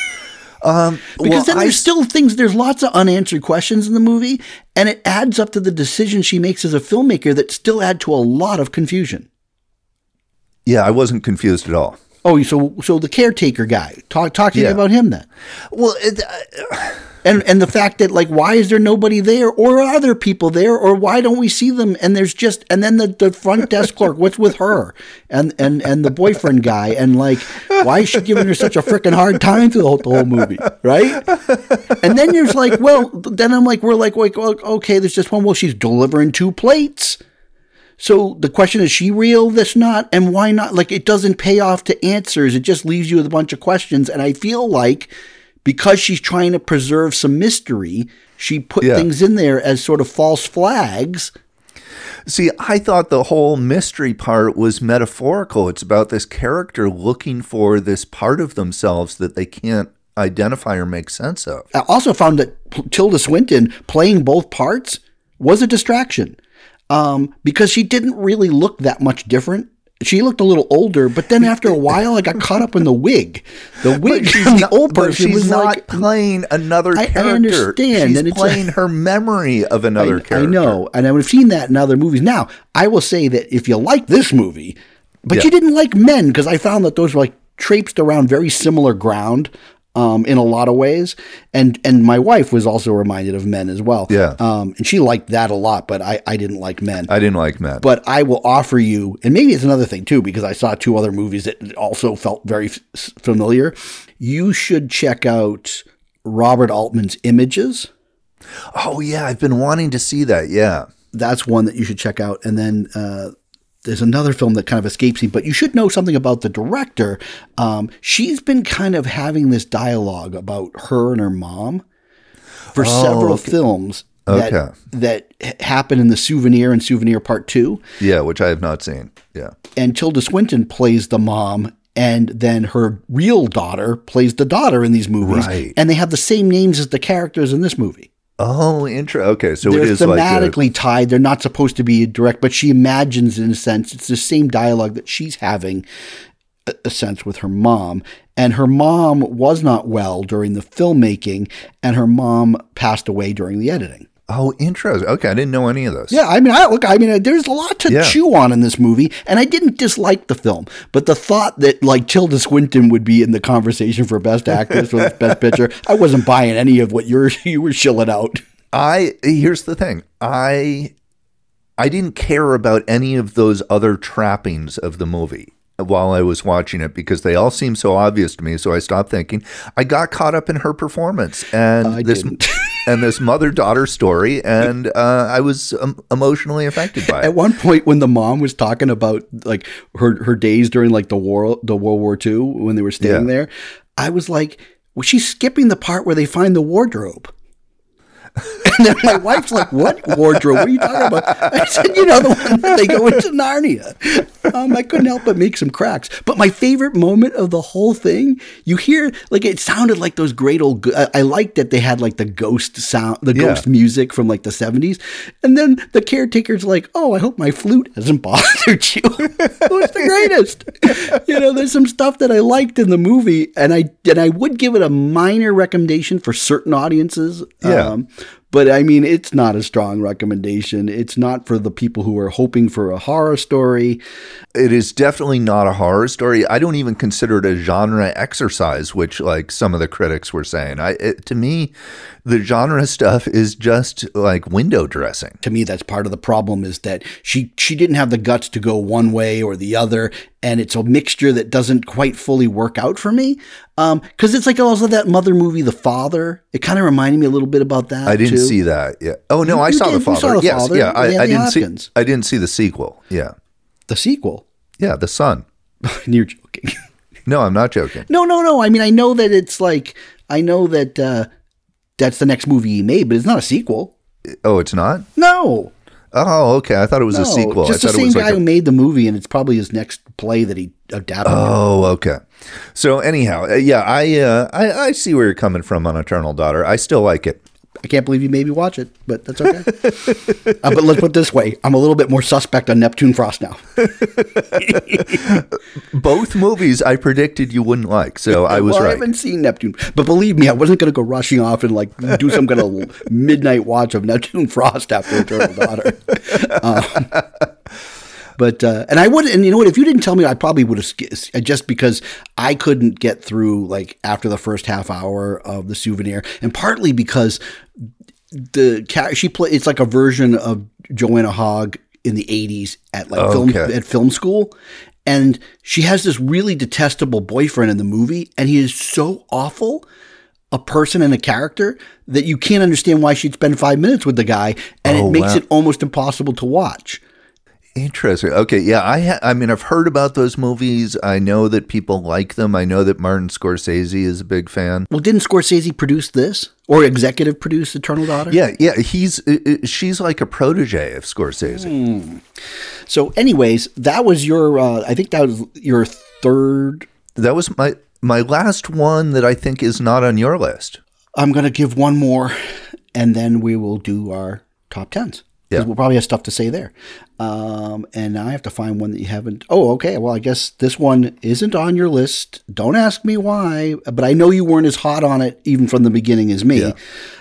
[laughs] um, because well, then I there's still things there's lots of unanswered questions in the movie and it adds up to the decision she makes as a filmmaker that still add to a lot of confusion yeah, I wasn't confused at all. Oh so so the caretaker guy talk talk to me Yeah. about him then. Well, it, uh, and and the fact that like why is there nobody there or are there people there or why don't we see them? And there's just and then the, the front desk clerk what's with her? And and and the boyfriend guy and like why is she giving her such a freaking hard time through the whole, the whole movie right? And then there's like well then i'm like we're like like well, okay there's just one well she's delivering two plates so the question is she real this not and why not like it doesn't pay off to answers it just leaves you with a bunch of questions and i feel like because she's trying to preserve some mystery she put Yeah. things in there as sort of false flags see, I thought the whole mystery part was metaphorical. It's about this character looking for this part of themselves that they can't identify or make sense of. i also found that tilda swinton playing both parts was a distraction um, because she didn't really look that much different she looked a little older, but then after a while, I got caught up in the wig. The wig, and the old but person she's was not like, playing another I- I character. understand, She's and it's playing her memory of [laughs] another I, character. I know, and I would have seen that in other movies. Now, I will say that if you like this movie, but Yeah. you didn't like Men, because I found that those were like traipsed around very similar ground um, in a lot of ways, and and my wife was also reminded of Men as well. Yeah. um, and she liked that a lot, but I I didn't like Men. I didn't like men. but I will offer you, and maybe it's another thing too, because I saw two other movies that also felt very f- familiar. You should check out Robert Altman's Images. oh yeah, I've been wanting to see that. Yeah. that's one that you should check out. And then uh, there's another film that kind of escapes me, but you should know something about the director. Um, she's been kind of having this dialogue about her and her mom for several okay. films that Okay. that h- happen in the Souvenir and Souvenir Part Two. Yeah, which I have not seen. Yeah. And Tilda Swinton plays the mom, and then her real daughter plays the daughter in these movies, Right. and they have the same names as the characters in this movie. Oh, intro. Okay, so They're it is like a, thematically tied. They're not supposed to be direct, but she imagines, in a sense, it's the same dialogue that she's having, a, a sense, with her mom. And her mom was not well during the filmmaking, and her mom passed away during the editing. Oh intro. Okay, I didn't know any of those. Yeah, I mean, I look, I mean, uh, there's a lot to Yeah. chew on in this movie, and I didn't dislike the film, but the thought that like Tilda Swinton would be in the conversation for Best Actress or [laughs] Best Picture, I wasn't buying any of what you're [laughs] you were shilling out. I here's the thing. I I didn't care about any of those other trappings of the movie while I was watching it because they all seemed so obvious to me. So I stopped thinking. I got caught up in her performance and I this didn't. [laughs] and this mother daughter story, and uh, I was um, emotionally affected by it. At one point, when the mom was talking about like her her days during like the war the World War II when they were staying Yeah. there, I was like, was she skipping the part where they find the wardrobe? [laughs] And then my wife's like, "What wardrobe? What are you talking about?" I said, "You know, the one that they go into Narnia." Um, I couldn't help but make some cracks. But my favorite moment of the whole thing, you hear like it sounded like those great old. go- I, I liked that they had like the ghost sound, the Yeah. ghost music from like the seventies, and then the caretaker's like, "Oh, I hope my flute hasn't bothered you." [laughs] it was the greatest. you know, there's some stuff that I liked in the movie, and I and I would give it a minor recommendation for certain audiences. Yeah. Um, but I mean, it's not a strong recommendation. It's not for the people who are hoping for a horror story. It is definitely not a horror story. I don't even consider it a genre exercise, which like some of the critics were saying. I it, to me, the genre stuff is just like window dressing. To me, that's part of the problem is that she she didn't have the guts to go one way or the other, and it's a mixture that doesn't quite fully work out for me. Because it's like also that mother movie, The Father. It kind of reminded me a little bit about that. I didn't too. see that. Yeah. Oh no, You- I you saw did. the father. saw The yes. Father Yeah. I, I didn't see. I didn't see the sequel. Yeah. the sequel. Yeah. The son. [laughs] You're joking. No, I'm not joking. No, no, no. I mean, I know that it's like I know that uh, that's the next movie he made, but it's not a sequel. Oh, it's not. No, Oh, okay. I thought it was no. a sequel. Just I the same was guy like who made the movie, and it's probably his next play that he adapted. Oh, okay. So anyhow, uh, yeah, I, uh, I I see where you're coming from on Eternal Daughter. I still like it. I can't believe you made me watch it, but that's okay. [laughs] uh, but let's put it this way: I'm a little bit more suspect on Neptune Frost now. [laughs] Both movies I predicted you wouldn't like, so I was well, I haven't seen Neptune, but believe me, I wasn't going to go rushing off and like do some kind of [laughs] midnight watch of Neptune Frost after Eternal Daughter. Um, but uh, and I would, and you know what? If you didn't tell me, I probably would have just because I couldn't get through like after the first half hour of the souvenir, and partly because the ca- she play it's like a version of Joanna Hogg in the 80s at like film at film school and she has this really detestable boyfriend in the movie and he is so awful a person and a character that you can't understand why she'd spend 5 minutes with the guy and Oh, it makes wow. it almost impossible to watch. Interesting. Okay, yeah, I ha- I mean I've heard about those movies. I know that people like them. I know that Martin Scorsese is a big fan. Well, didn't Scorsese produce this or executive produce Eternal Daughter? Yeah, yeah, he's uh, uh, she's like a protege of Scorsese. So anyways, that was your uh, I think that was your third That was my my last one that I think is not on your list. I'm going to give one more, and then we will do our top tens. Yeah. Because we'll probably have stuff to say there. Um, and now I have to find one that you haven't. Oh, okay. Well, I guess this one isn't on your list. Don't ask me why, but I know you weren't as hot on it even from the beginning as me. Yeah.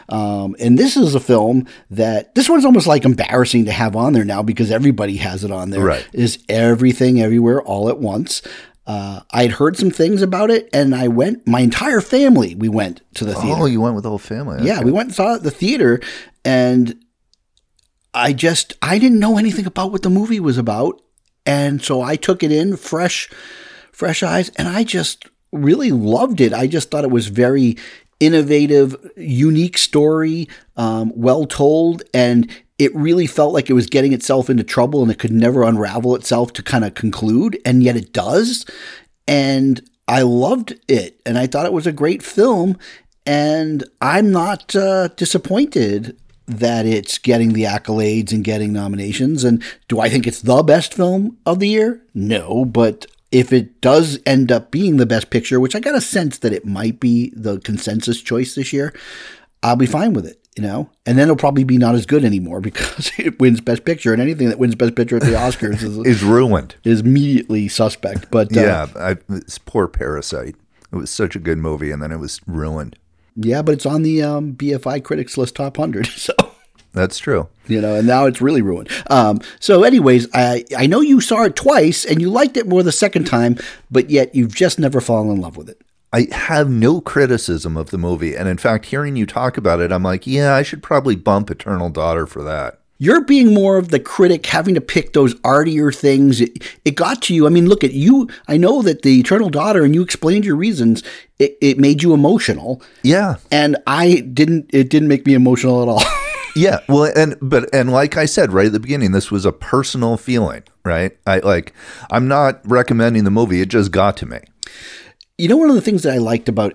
Um, and this is a film that this one's almost like embarrassing to have on there now because everybody has it on there. Right. Is everything everywhere all at once. Uh, I'd heard some things about it, and I went. My entire family we went to the theater. Oh, you went with the whole family. Yeah, we went and saw it at the theater, and I just I didn't know anything about what the movie was about, and so I took it in fresh, fresh eyes, and I just really loved it. I just thought it was very innovative, unique story, um, well told, and it really felt like it was getting itself into trouble and it could never unravel itself to kind of conclude, and yet it does. And I loved it, and I thought it was a great film. And I'm not uh, disappointed that it's getting the accolades and getting nominations. And do I think it's the best film of the year? No, but if it does end up being the best picture, which I got a sense that it might be the consensus choice this year, I'll be fine with it you know, and then it'll probably be not as good anymore [laughs] because it wins Best Picture, and anything that wins Best Picture at the Oscars is, [laughs] is ruined, is immediately suspect. But uh, yeah, I, it's poor Parasite. It was such a good movie, and then it was ruined. Yeah, but it's on the um, BFI Critics List Top Hundred, [laughs] so that's true. You know, and now it's really ruined. Um, so, anyways, I I know you saw it twice and you liked it more the second time, but yet you've just never fallen in love with it. I have no criticism of the movie. And in fact, hearing you talk about it, I'm like, yeah, I should probably bump Eternal Daughter for that. You're being more of the critic, having to pick those artier things. It, it got to you. I mean, look at you. I know that the Eternal Daughter, and you explained your reasons. It, it made you emotional. Yeah, and I didn't. It didn't make me emotional at all. [laughs] yeah, well, and but and like I said right at the beginning, this was a personal feeling, right? I like. I'm not recommending the movie. It just got to me. You know, one of the things that I liked about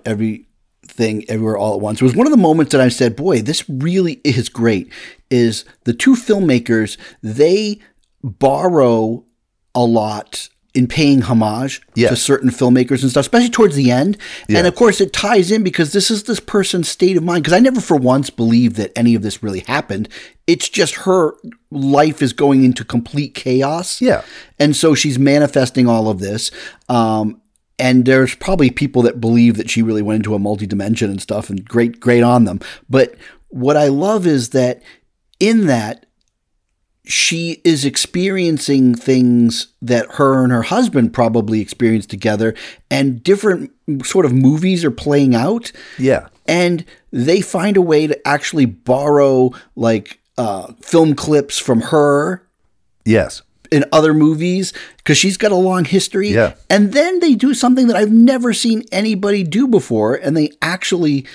everything everywhere all at once It was one of the moments that I said, boy, this really is great. Is the two filmmakers, they borrow a lot in paying homage to certain filmmakers and stuff, especially towards the end. Yeah. And of course, it ties in because this is this person's state of mind. Because I never for once believed that any of this really happened. It's just her life is going into complete chaos. Yeah. And so she's manifesting all of this. Um, and there's probably people that believe that she really went into a multi-dimension and stuff and great great on them. But what i love is that in that she is experiencing things that her and her husband probably experienced together and different sort of movies are playing out. Yeah. And they find a way to actually borrow like uh, film clips from her. Yes in other movies because she's got a long history. Yeah. And then they do something that I've never seen anybody do before, and they actually,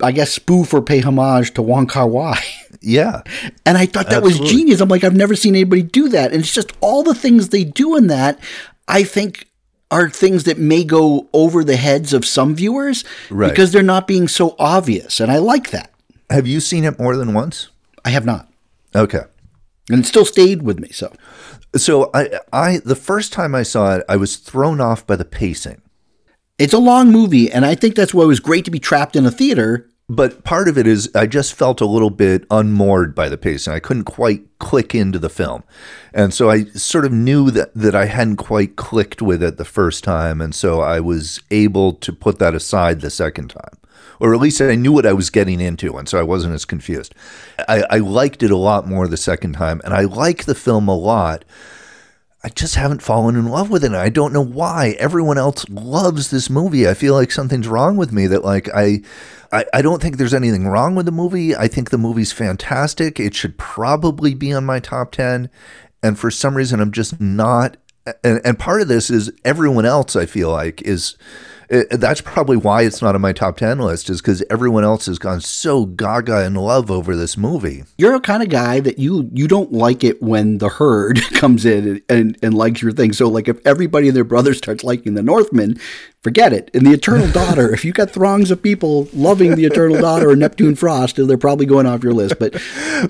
I guess, spoof or pay homage to Wong Kar Wai. [laughs] Yeah. And I thought that Absolutely. was genius. I'm like, I've never seen anybody do that. And it's just all the things they do in that, I think are things that may go over the heads of some viewers right. because they're not being so obvious. And I like that. Have you seen it more than once? I have not. Okay. And it still stayed with me. So so I, I the first time I saw it, I was thrown off by the pacing. It's a long movie, and I think that's why it was great to be trapped in a theater. But part of it is I just felt a little bit unmoored by the pacing. I couldn't quite click into the film. And so I sort of knew that, that I hadn't quite clicked with it the first time. And so I was able to put that aside the second time or at least I knew what I was getting into, and so I wasn't as confused. I, I liked it a lot more the second time, and I like the film a lot. I just haven't fallen in love with it. I don't know why. Everyone else loves this movie. I feel like something's wrong with me that like I, I I don't think there's anything wrong with the movie. I think the movie's fantastic. It should probably be on my top 10. And for some reason I'm just not and, and part of this is everyone else I feel like is it, that's probably why it's not on my top 10 list is because everyone else has gone so gaga in love over this movie. You're a kind of guy that you you don't like it when the herd [laughs] comes in and, and, and likes your thing. So like if everybody and their brother starts liking the northman forget it in the eternal daughter if you got throngs of people loving the eternal daughter or neptune frost they're probably going off your list but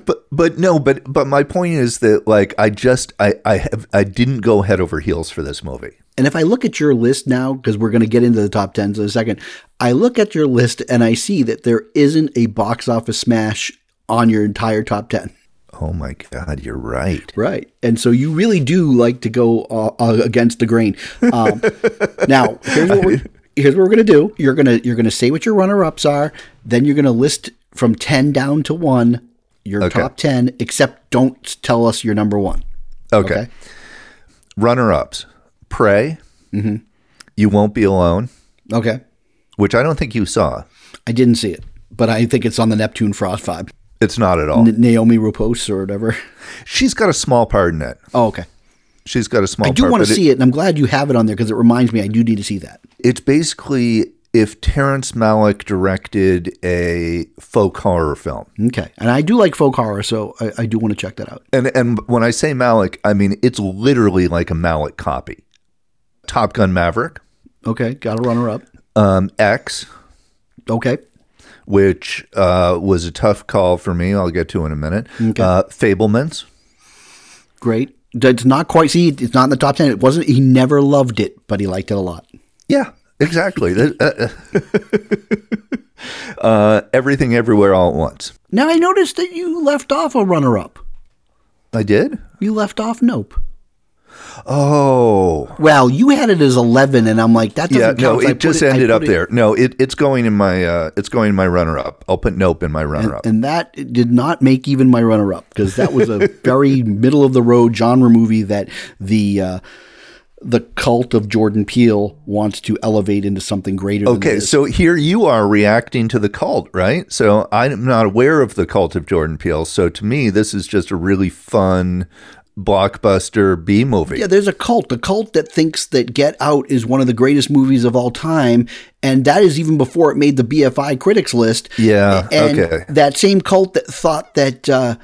but but no but but my point is that like i just i i have i didn't go head over heels for this movie and if I look at your list now, because we're going to get into the top 10s in a second, I look at your list and I see that there isn't a box office smash on your entire top 10. Oh my God, you're right. Right. And so you really do like to go uh, uh, against the grain. Um, [laughs] now, here's what, we're, here's what we're going to do. You're going to you're going to say what your runner-ups are, then you're going to list from 10 down to 1 your okay. top 10 except don't tell us your number 1. Okay. okay? Runner-ups. Prey. Mm-hmm. You won't be alone. Okay. Which I don't think you saw. I didn't see it, but I think it's on the Neptune Frost vibe. It's not at all. N- Naomi Rapace or whatever. She's got a small part in it. Oh, okay. She's got a small. I do want to see it, and I'm glad you have it on there because it reminds me I do need to see that. It's basically if Terrence Malick directed a folk horror film. Okay, and I do like folk horror, so I, I do want to check that out. And and when I say Malick, I mean it's literally like a Malick copy. Top Gun Maverick, Okay, got a runner up. um, X, Okay, which uh, was a tough call for me. I'll get to in a minute. Uh, Fabelmans. great. It's not quite. See, it's not in the top ten. It wasn't. He never loved it, but he liked it a lot. Yeah, exactly. Uh, [laughs] uh, everything, everywhere, all at once. Now I noticed that you left off a runner up. I did. You left off Nope. Oh, Well, you had it as eleven, and I'm like, that doesn't yeah. count. No, it just I ended up it- there. No, it, it's going in my uh, it's going in my runner up. I'll put Nope in my runner up. And that did not make even my runner up because that was a [laughs] very middle of the road genre movie that the uh, the cult of Jordan Peele wants to elevate into something greater. than Okay, so here you are reacting to the cult, right? So I'm not aware of the cult of Jordan Peele. So to me, this is just a really fun blockbuster B movie. Yeah, there's a cult, a cult that thinks that Get Out is one of the greatest movies of all time, and that is even before it made the BFI critics list. Yeah, and okay. that same cult that thought that uh,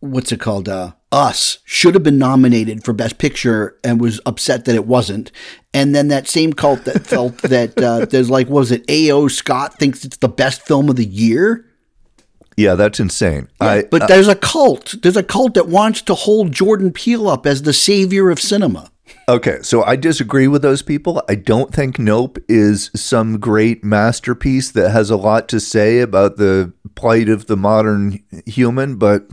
what's it called, uh, Us should have been nominated for Best Picture and was upset that it wasn't, and then that same cult that felt [laughs] that uh, there's like, what was it, A.O. Scott thinks it's the best film of the year. Yeah, that's insane. I But there's a cult. There's a cult that wants to hold Jordan Peele up as the savior of cinema. Okay, so I disagree with those people. I don't think Nope is some great masterpiece that has a lot to say about the plight of the modern human, but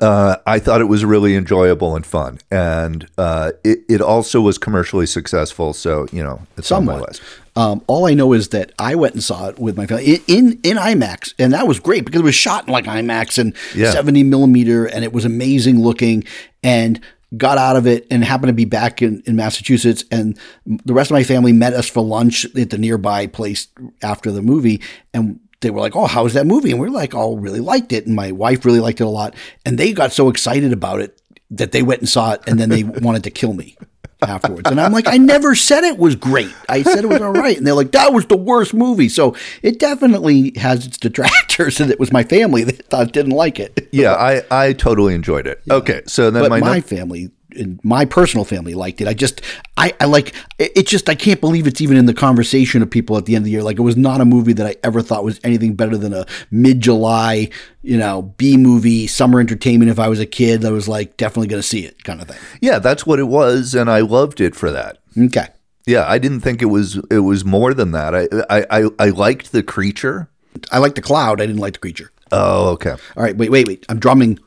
uh, I thought it was really enjoyable and fun, and uh, it, it also was commercially successful. So you know, it's on my somewhat. list. Um, all I know is that I went and saw it with my family in, in in IMAX, and that was great because it was shot in like IMAX and Yeah. 70 millimeter, and it was amazing looking. And got out of it and happened to be back in, in Massachusetts, and the rest of my family met us for lunch at the nearby place after the movie, and they were like, "Oh, how was that movie?" And we are like, "Oh, really liked it," and my wife really liked it a lot, and they got so excited about it that they went and saw it, and then they [laughs] wanted to kill me afterwards. And I'm like, I never said it was great. I said it was all right. And they're like, that was the worst movie. So it definitely has its detractors, and it was my family that thought didn't like it. Yeah, I, I totally enjoyed it. Okay, so then But my, my, num- family, and my personal family liked it. I just, I, I like, it it just, I can't believe it's even in the conversation of people at the end of the year. Like it was not a movie that I ever thought was anything better than a mid July, you know, B movie, summer entertainment. If I was a kid, I was like, definitely going to see it kind of thing. yeah, that's what it was, and I loved it for that. Okay. Yeah, I didn't think it was it was more than that. I I I, I liked the creature. I liked the cloud. I didn't like the creature. Oh, okay. All right, wait, wait, wait. I'm drumming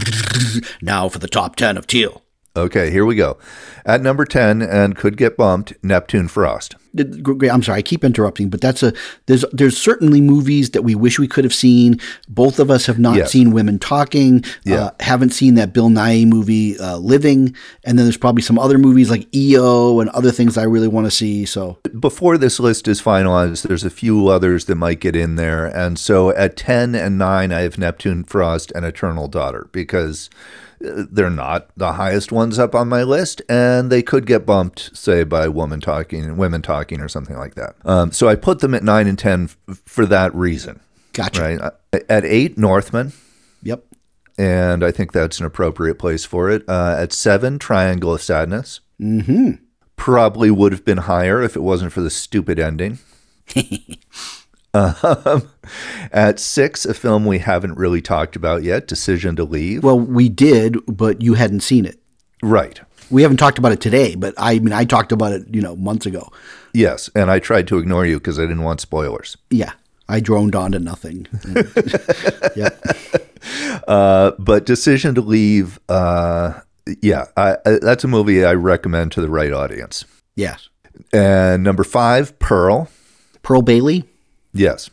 [laughs] now for the top 10 of Teal. Okay, here we go. At number 10 and could get bumped, Neptune Frost. I'm sorry, I keep interrupting, but that's a there's there's certainly movies that we wish we could have seen. Both of us have not Yes. seen Women Talking. Yeah. Uh, haven't seen that Bill Nighy movie, uh, Living, and then there's probably some other movies like EO and other things I really want to see. So Before this list is finalized, there's a few others that might get in there. And so at 10 and 9, I have Neptune Frost and Eternal Daughter because they're not the highest ones up on my list and they could get bumped, say, by woman talking, women talking, or something like that. Um, so I put them at 9 and 10 f- for that reason. gotcha. Right. At 8, Northman. Yep. and I think that's an appropriate place for it. Uh, at seven, Triangle of Sadness. Mm-hmm. Probably would have been higher if it wasn't for the stupid ending. [laughs] um, at six, a film we haven't really talked about yet, Decision to Leave. Well, we did, but you hadn't seen it. right. We haven't talked about it today, but I mean, I talked about it, you know, months ago. Yes, and I tried to ignore you because I didn't want spoilers. Yeah, I droned on to nothing. [laughs] yeah. Uh, but Decision to Leave, uh, yeah, I, I, that's a movie I recommend to the right audience. Yes. And number five, Pearl. Pearl Bailey. Yes.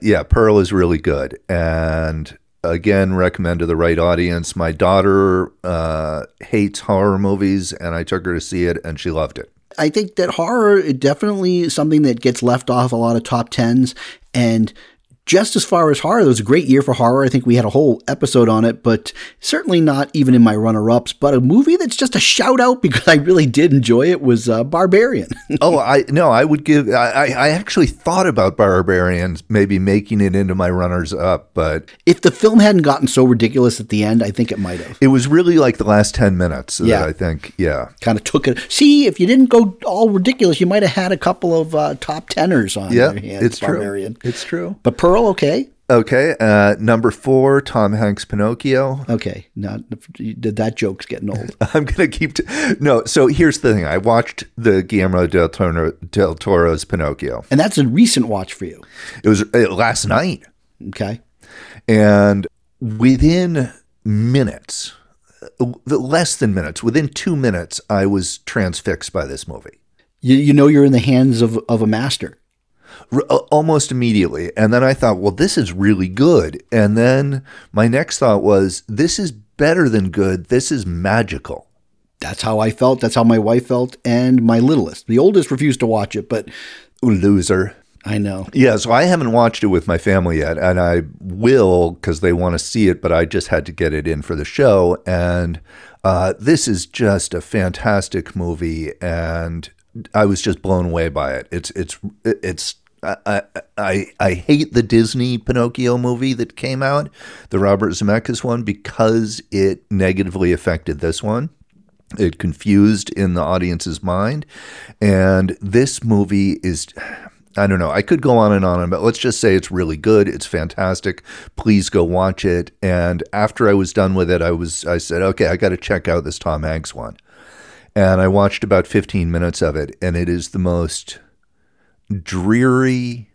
yeah, Pearl is really good. And again, recommend to the right audience. My daughter uh, hates horror movies, and I took her to see it, and she loved it. I think that horror it definitely is something that gets left off a lot of top tens and just as far as horror, it was a great year for horror. I think we had a whole episode on it, but certainly not even in my runner ups. But a movie that's just a shout out because I really did enjoy it was uh, Barbarian. [laughs] oh, I no, I would give. I, I actually thought about Barbarian maybe making it into my runners up, but if the film hadn't gotten so ridiculous at the end, I think it might have. It was really like the last ten minutes. Yeah, I think. Yeah, kind of took it. See, if you didn't go all ridiculous, you might have had a couple of uh, top tenors on yeah, your hands. It's Barbarian. true. It's true. But Pearl, okay. Okay, uh, number four, Tom Hanks, Pinocchio. Okay, now that joke's getting old. [laughs] I'm gonna keep. T- no, so here's the thing. I watched the Guillermo del, Toro, del Toro's Pinocchio, and that's a recent watch for you. It was uh, last night. Okay, and within minutes, uh, less than minutes, within two minutes, I was transfixed by this movie. You, you know, you're in the hands of of a master almost immediately. And then I thought, well, this is really good. And then my next thought was, this is better than good. This is magical. That's how I felt. That's how my wife felt. And my littlest. The oldest refused to watch it, but. Loser. I know. Yeah, so I haven't watched it with my family yet, and I will because they want to see it, but I just had to get it in for the show. And uh, this is just a fantastic movie, and I was just blown away by it. It's it's it's I, I I hate the Disney Pinocchio movie that came out, the Robert Zemeckis one, because it negatively affected this one. It confused in the audience's mind, and this movie is. I don't know. I could go on and on, but let's just say it's really good. It's fantastic. Please go watch it. And after I was done with it, I was I said, okay, I got to check out this Tom Hanks one. And I watched about 15 minutes of it, and it is the most dreary,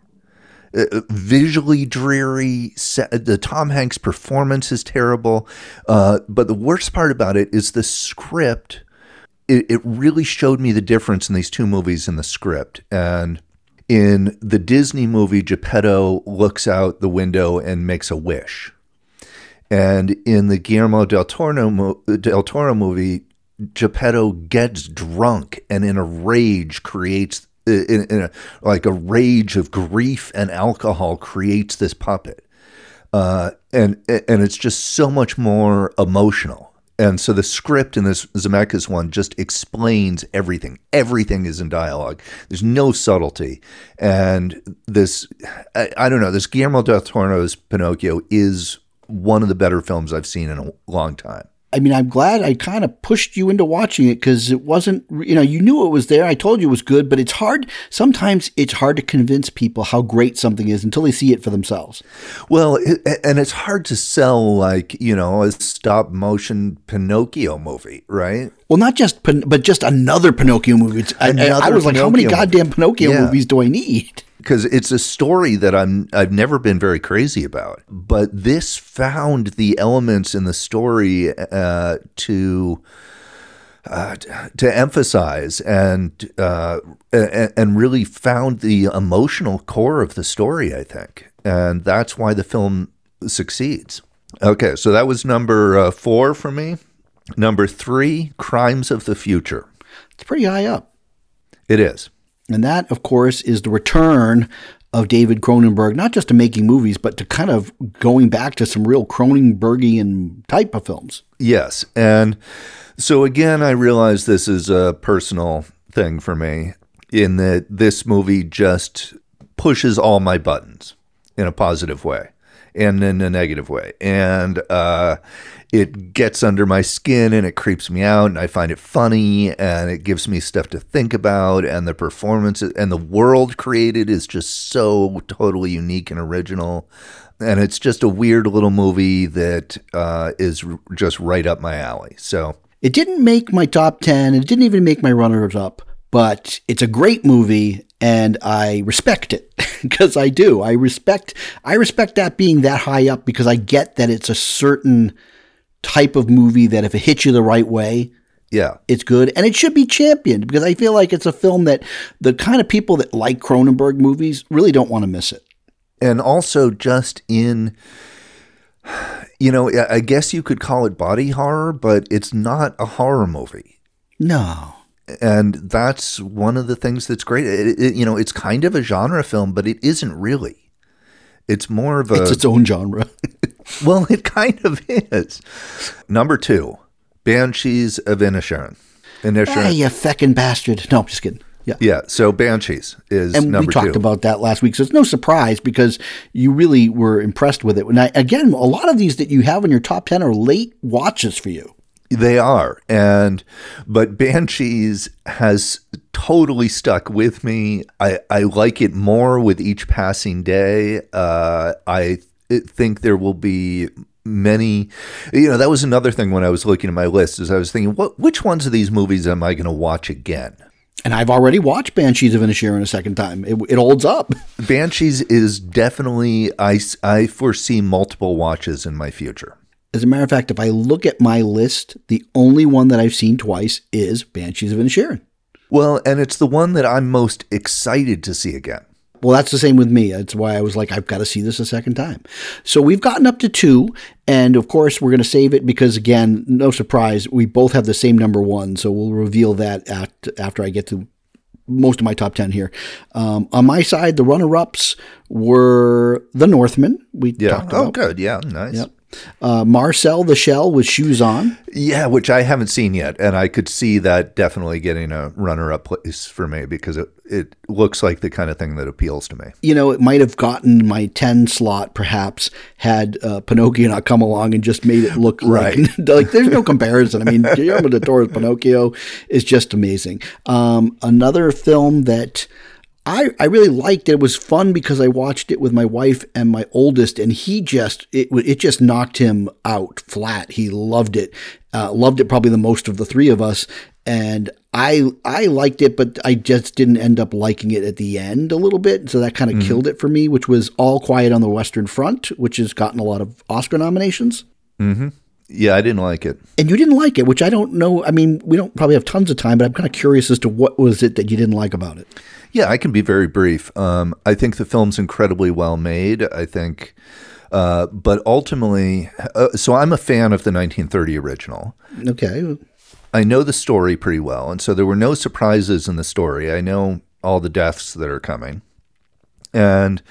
uh, uh, visually dreary. The Tom Hanks performance is terrible. Uh, but the worst part about it is the script. It, it really showed me the difference in these two movies in the script. And in the Disney movie, Geppetto looks out the window and makes a wish. And in the Guillermo del Toro, del Toro movie, Geppetto gets drunk and in a rage creates in, in a, like a rage of grief and alcohol creates this puppet. Uh, and and it's just so much more emotional. And so the script in this Zemeckis one just explains everything. Everything is in dialogue. There's no subtlety. And this, I, I don't know, this Guillermo del Toro's Pinocchio is one of the better films I've seen in a long time. I mean, I'm glad I kind of pushed you into watching it because it wasn't, you know, you knew it was there. I told you it was good, but it's hard. Sometimes it's hard to convince people how great something is until they see it for themselves. Well, and it's hard to sell like, you know, a stop motion Pinocchio movie, right? Well, not just, but just another Pinocchio movie. Another I, I, was Pinocchio like, how many goddamn Pinocchio yeah. movies do I need? Because it's a story that I'm I've never been very crazy about. But this found the elements in the story uh, to. Uh, to emphasize and, uh, and and really found the emotional core of the story, I think, and that's why the film succeeds. Okay, so that was number uh, four for me. Number three, Crimes of the Future. It's pretty high up. It is. And that, of course, is the return of David Cronenberg, not just to making movies, but to kind of going back to some real Cronenbergian type of films. Yes. And so again, I realize this is a personal thing for me in that this movie just pushes all my buttons in a positive way and in a negative way. And uh, it gets under my skin and it creeps me out and I find it funny and it gives me stuff to think about and the performance and the world created is just so totally unique and original and it's just a weird little movie that uh, is just right up my alley. So it didn't make my top 10 it didn't even make my runners up but it's a great movie and I respect it [laughs] because I do. I respect I respect that being that high up because I get that it's a certain type of movie that if it hits you the right way, yeah, it's good and it should be championed because I feel like it's a film that the kind of people that like Cronenberg movies really don't want to miss it. And also just in you know, I guess you could call it body horror, but it's not a horror movie. No. And that's one of the things that's great. It, it, you know, it's kind of a genre film, but it isn't really. It's more of a It's its own genre. [laughs] [laughs] well, it kind of is. Number two, Banshees of Inisherin. Inisherin. you feckin' bastard. No, I'm just kidding. Yeah. Yeah, so Banshees is And number we talked two. about that last week, so it's no surprise because you really were impressed with it. And I, again, a lot of these that you have in your top ten are late watches for you. They are. And but Banshees has totally stuck with me. I, I like it more with each passing day. Uh, I think there will be many you know that was another thing when I was looking at my list is I was thinking what which ones of these movies am I going to watch again? And I've already watched Banshees of Inisherin a second time. It, it holds up. Banshees is definitely I, I foresee multiple watches in my future. As a matter of fact, if I look at my list, the only one that I've seen twice is Banshees of Inisherin. Well, and it's the one that I'm most excited to see again. Well, that's the same with me. That's why I was like, I've got to see this a second time. So we've gotten up to two. And of course, we're going to save it because, again, no surprise, we both have the same number one. So we'll reveal that at, after I get to most of my top 10 here. Um, on my side, the runner ups were The Northman. We Yeah. talked about. Oh, good. Yeah. Nice. Yep. Uh, Marcel the Shell with Shoes On. Yeah, which I haven't seen yet, and I could see that definitely getting a runner-up place for me because it it looks like the kind of thing that appeals to me. you know, it might have gotten my 10 slot perhaps had uh, Pinocchio not come along and just made it look Right. like, [laughs] like there's no comparison. I mean, Guillermo del Toro's Pinocchio is just amazing. Um, another film that I, I really liked it It was fun because I watched it with my wife and my oldest, and he just it it just knocked him out flat. He loved it, uh, loved it probably the most of the three of us, and I I liked it, but I just didn't end up liking it at the end a little bit, so that kind of killed it for me. Which was All Quiet on the Western Front, which has gotten a lot of Oscar nominations. Yeah, I didn't like it. And you didn't like it, which I don't know. I mean, we don't probably have tons of time, but I'm kind of curious as to what was it that you didn't like about it. Yeah, I can be very brief. Um, I think the film's incredibly well made. I think, uh, but ultimately, uh, so I'm a fan of the 1930 original. Okay, I know the story pretty well, and so there were no surprises in the story. I know all the deaths that are coming. And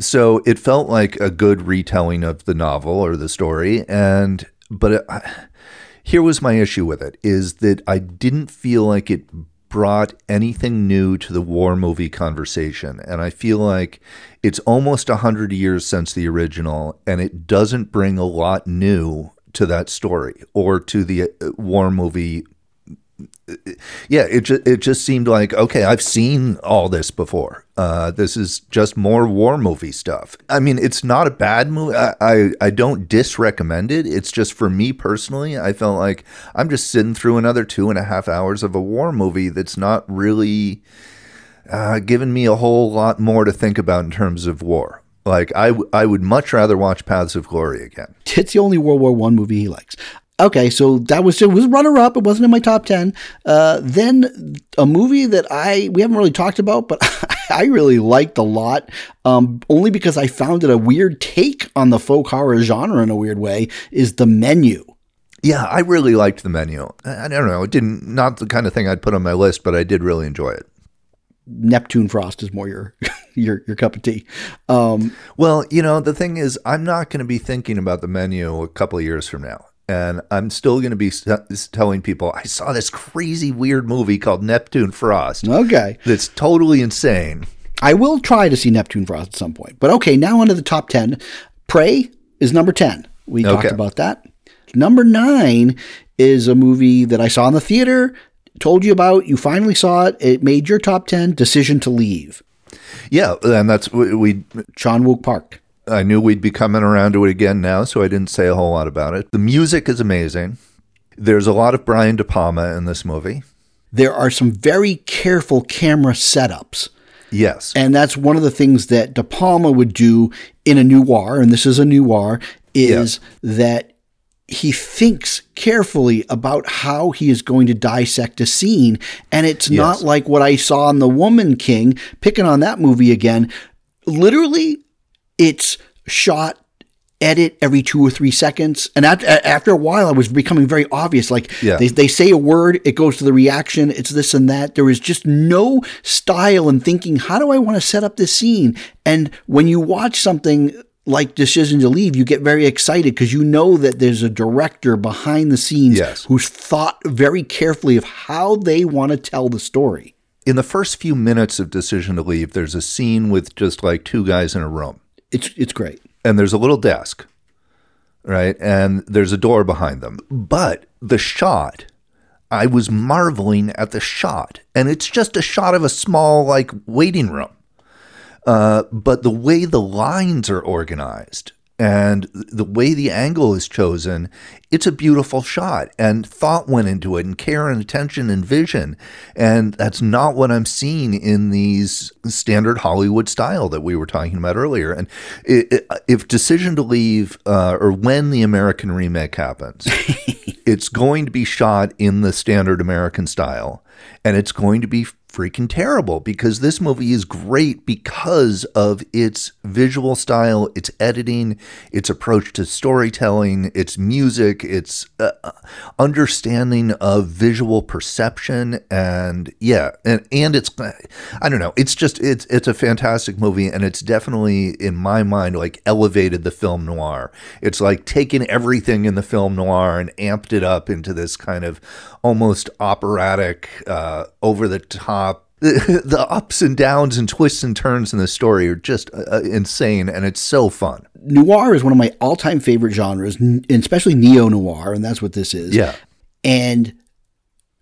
so it felt like a good retelling of the novel or the story and but it, here was my issue with it is that I didn't feel like it brought anything new to the war movie conversation. And I feel like it's almost 100 years since the original and it doesn't bring a lot new to that story or to the uh, war movie yeah, it just it just seemed like okay, I've seen all this before. Uh, this is just more war movie stuff. I mean, it's not a bad movie. I, I I don't disrecommend it. It's just for me personally, I felt like I'm just sitting through another two and a half hours of a war movie that's not really uh, giving me a whole lot more to think about in terms of war. Like I, w- I would much rather watch Paths of Glory again. it's the only World War One movie he likes. Okay, so that was it was runner up. It wasn't in my top ten. Uh, then a movie that I we haven't really talked about, but [laughs] I really liked a lot, um, only because I found it a weird take on the folk horror genre in a weird way. Is the menu? Yeah, I really liked the menu. I I don't know, it didn't not the kind of thing I'd put on my list, but I did really enjoy it. Neptune Frost is more your [laughs] your your cup of tea. Um, Well, you know, the thing is, I'm not going to be thinking about the menu a couple of years from now. And I'm still going to be s- telling people, I saw this crazy weird movie called Neptune Frost okay, that's totally insane. I will try to see Neptune Frost at some point. But okay, now onto the top 10. Prey is number 10. We talked about that. Number nine is a movie that I saw in the theater, told you about. You finally saw it. It made your top 10 Decision to Leave. Yeah, and that's we. we Chan Wook Park. I knew we'd be coming around to it again now, so I didn't say a whole lot about it. The music is amazing. There's a lot of Brian De Palma in this movie. There are some very careful camera setups. Yes. And that's one of the things that De Palma would do in a noir, and this is a noir, is that he thinks carefully about how he is going to dissect a scene. And it's not like what I saw in The Woman King, picking on that movie again. Literally, it's shot edit every two or three seconds. And at, after a while, it was becoming very obvious. Like Yeah. they, they say a word, it goes to the reaction, it's this and that. There is just no style in thinking, how do I want to set up this scene? And when you watch something like Decision to Leave, you get very excited because you know that there's a director behind the scenes Yes. who's thought very carefully of how they want to tell the story. In the first few minutes of Decision to Leave, there's a scene with just like two guys in a room. It's it's great. and there's a little desk, right? And there's a door behind them. But the shot, I was marveling at the shot. And it's just a shot of a small, like, waiting room. Uh, but the way the lines are organized and the way the angle is chosen, it's a beautiful shot. And thought went into it, and care and attention and vision. And that's not what I'm seeing in these standard Hollywood style that we were talking about earlier. And i i if Decision to Leave, uh, or when the American remake happens, [laughs] it's going to be shot in the standard American style, and it's going to be freaking terrible because this movie is great because of its visual style, its editing, its approach to storytelling, its music, its uh, understanding of visual perception, and yeah, and and it's I don't know, it's just it's it's a fantastic movie, and it's definitely in my mind like elevated the film noir. It's like taken everything in the film noir and amped it up into this kind of almost operatic, uh, over the top. [laughs] The ups and downs and twists and turns in the story are just uh, insane, and it's so fun. Noir is one of my all-time favorite genres, and especially neo noir, and that's what this is. Yeah. And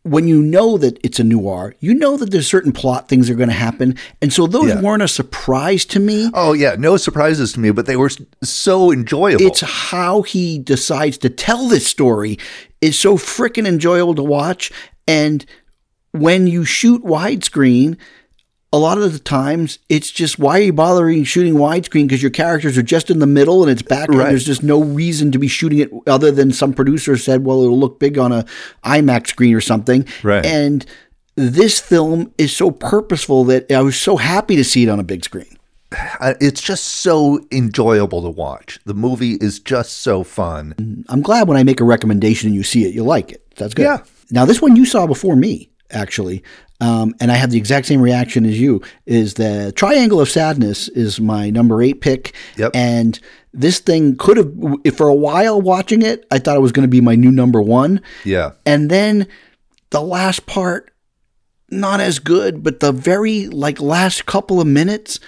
when you know that it's a noir, you know that there's certain plot things are going to happen, and so those Yeah. weren't a surprise to me. Oh yeah, no surprises to me, but they were so enjoyable. It's how he decides to tell this story is so freaking enjoyable to watch. And when you shoot widescreen, a lot of the times it's just why are you bothering shooting widescreen because your characters are just in the middle and it's back Right. There's just no reason to be shooting it other than some producer said, well, it'll look big on a IMAX screen or something. Right. And this film is so purposeful that I was so happy to see it on a big screen. [sighs] It's just so enjoyable to watch. The movie is just so fun. I'm glad when I make a recommendation and you see it, you like it. That's good. Yeah. Now, this one you saw before me, actually, um, and I have the exact same reaction as you. Is the Triangle of Sadness is my number eight pick. Yep. And this thing could have, if for a while watching it, I thought it was going to be my new number one. Yeah. And then the last part, not as good, but the very like last couple of minutes.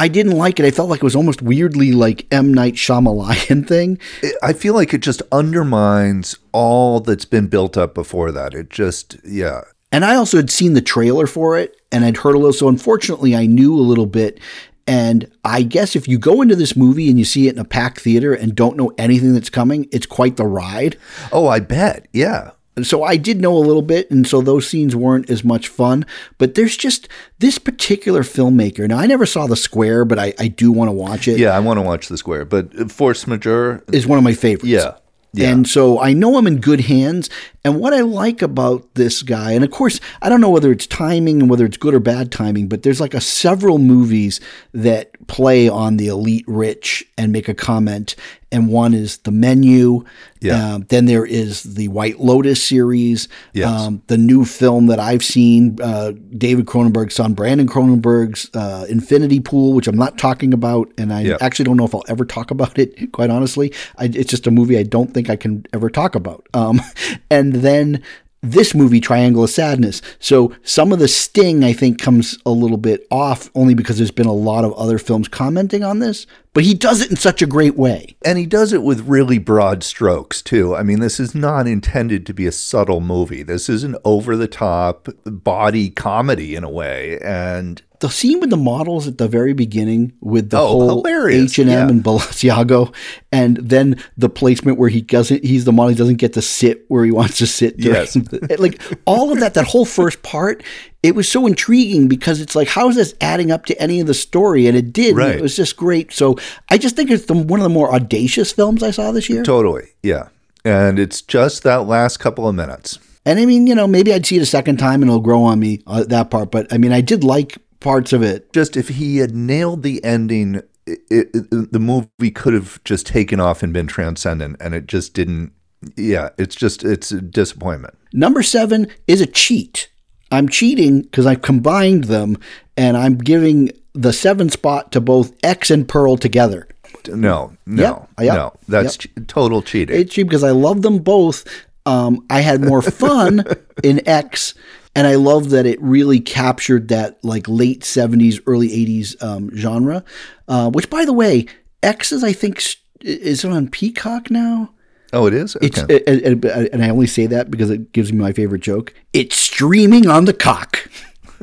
I didn't like it. I felt like it was almost weirdly like M Night Shyamalan [laughs] thing. I feel like it just undermines all that's been built up before that. It just, yeah. And I also had seen the trailer for it and I'd heard a little. So unfortunately, I knew a little bit. And I guess if you go into this movie and you see it in a packed theater and don't know anything that's coming, it's quite the ride. Oh, I bet. Yeah. So I did know a little bit, and so those scenes weren't as much fun. But there's just this particular filmmaker. Now I never saw The Square, but I, I do want to watch it. Yeah, I want to watch The Square, but Force Majeure, Is one of my favorites. yeah. Yeah. And so I know I'm in good hands. And what I like about this guy, and of course, I don't know whether it's timing and whether it's good or bad timing, but there's like a several movies that play on the elite rich and make a comment. And one is The Menu. Yeah. Um, then there is the White Lotus series. Yes. Um, the new film that I've seen, uh, David Cronenberg's son, Brandon Cronenberg's uh, Infinity Pool, which I'm not talking about. And I actually don't know if I'll ever talk about it, [laughs] quite honestly. I, it's just a movie I don't think I can ever talk about. Um, [laughs] and then this movie, Triangle of Sadness. So some of the sting, I think, comes a little bit off only because there's been a lot of other films commenting on this, but he does it in such a great way. And he does it with really broad strokes, too. I mean, this is not intended to be a subtle movie. This is an over the top body comedy in a way. And The scene with the models at the very beginning with the Oh, whole hilarious, H and M and Balenciaga, and then the placement where he doesn't, he's the model, he doesn't get to sit where he wants to sit. Yes. the- like all of that, that whole first part, it was so intriguing because it's like, how is this adding up to any of the story? And it did. and Right. It was just great. So I just think it's the, one of the more audacious films I saw this year. totally, yeah. And it's just that last couple of minutes. And I mean, you know, maybe I'd see it a second time and it'll grow on me uh, that part. But I mean, I did like parts of it. Just if he had nailed the ending it, it, the movie could have just taken off and been transcendent, and it just didn't. Yeah, it's just it's a disappointment. Number seven is a cheat. I'm cheating because I've combined them, and I'm giving the seven spot to both X and Pearl together. No, no, Yep, yep, no. That's che- total cheating. It's cheap because I love them both. Um, I had more fun [laughs] in X, and I love that it really captured that like late '70s, early '80s um, genre. Uh, which, by the way, X is I think is it on Peacock now? oh, it is. Okay. It's and, and- and I only say that because it gives me my favorite joke. It's streaming on the cock.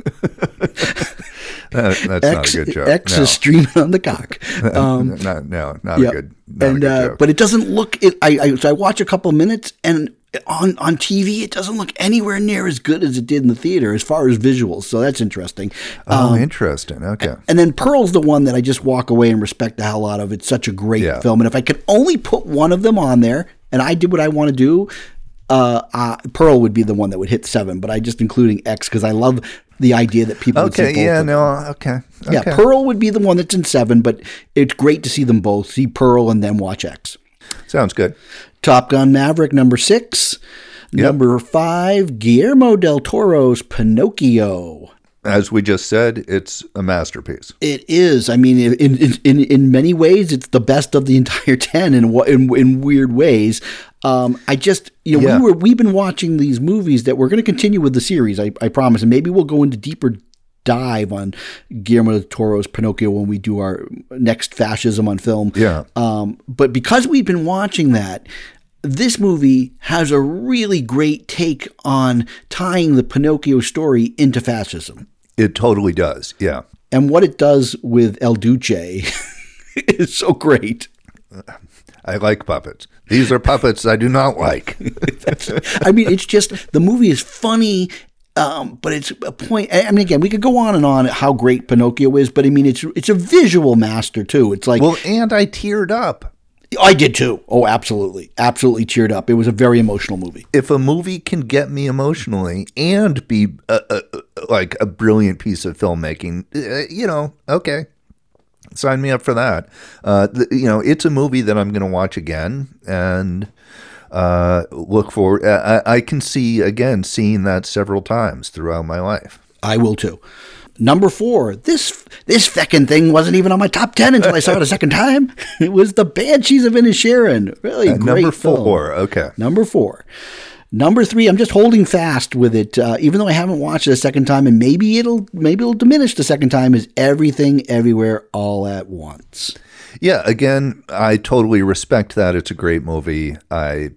[laughs] That- that's X, not a good joke. X no. is streaming on the cock. [laughs] Um, no, no, not yeah. a good, not and a good uh, but it doesn't look. It, I, I so I watch a couple minutes and on on TV it doesn't look anywhere near as good as it did in the theater as far as visuals. So that's interesting. oh, um, interesting. Okay. And then Pearl's the one that I just walk away and respect the hell out of. It's such a great Yeah. film, and if I could only put one of them on there, and I did what I want to do, uh, uh, Pearl would be the one that would hit seven. But I just including X because I love the idea that people Okay. Yeah. No. Okay. Yeah. Pearl would be the one that's in seven, but it's great to see them both. See Pearl and then watch X. Sounds good. Top Gun Maverick, number six. Number five, Guillermo del Toro's Pinocchio. As we just said, it's a masterpiece. It is. I mean, in in, in, many ways, it's the best of the entire [laughs] ten. In in, in weird ways, um, I just you know Yeah. we were we've been watching these movies that we're going to continue with the series. I, I promise, and maybe we'll go into deeper dive on Guillermo del Toro's Pinocchio when we do our next fascism on film. Yeah. Um, but because we've been watching that, this movie has a really great take on tying the Pinocchio story into fascism. It totally does. Yeah. And what it does with El Duce [laughs] is so great. I like puppets. These are puppets I do not like. [laughs] I mean, it's just the movie is funny, um, but it's a point. I mean, again, we could go on and on how great Pinocchio is, but I mean, it's it's a visual master too. It's like well, and I teared up. I did too. Oh, absolutely, absolutely cheered up. It was a very emotional movie. If a movie can get me emotionally and be a, a, like a brilliant piece of filmmaking, uh, you know, okay, sign me up for that. Uh, you know, it's a movie that I'm going to watch again and uh, look for. I, I can see again seeing that several times throughout my life. I will too. Number four, this this feckin' thing wasn't even on my top ten until I saw it a second time. [laughs] It was the Banshees of Inisherin. Really Uh, great number film. four, okay. Number four. Number three, I'm just holding fast with it, uh, even though I haven't watched it a second time, and maybe it'll maybe it'll diminish the second time. Is everything everywhere all at once? Yeah, again, I totally respect that. It's a great movie. I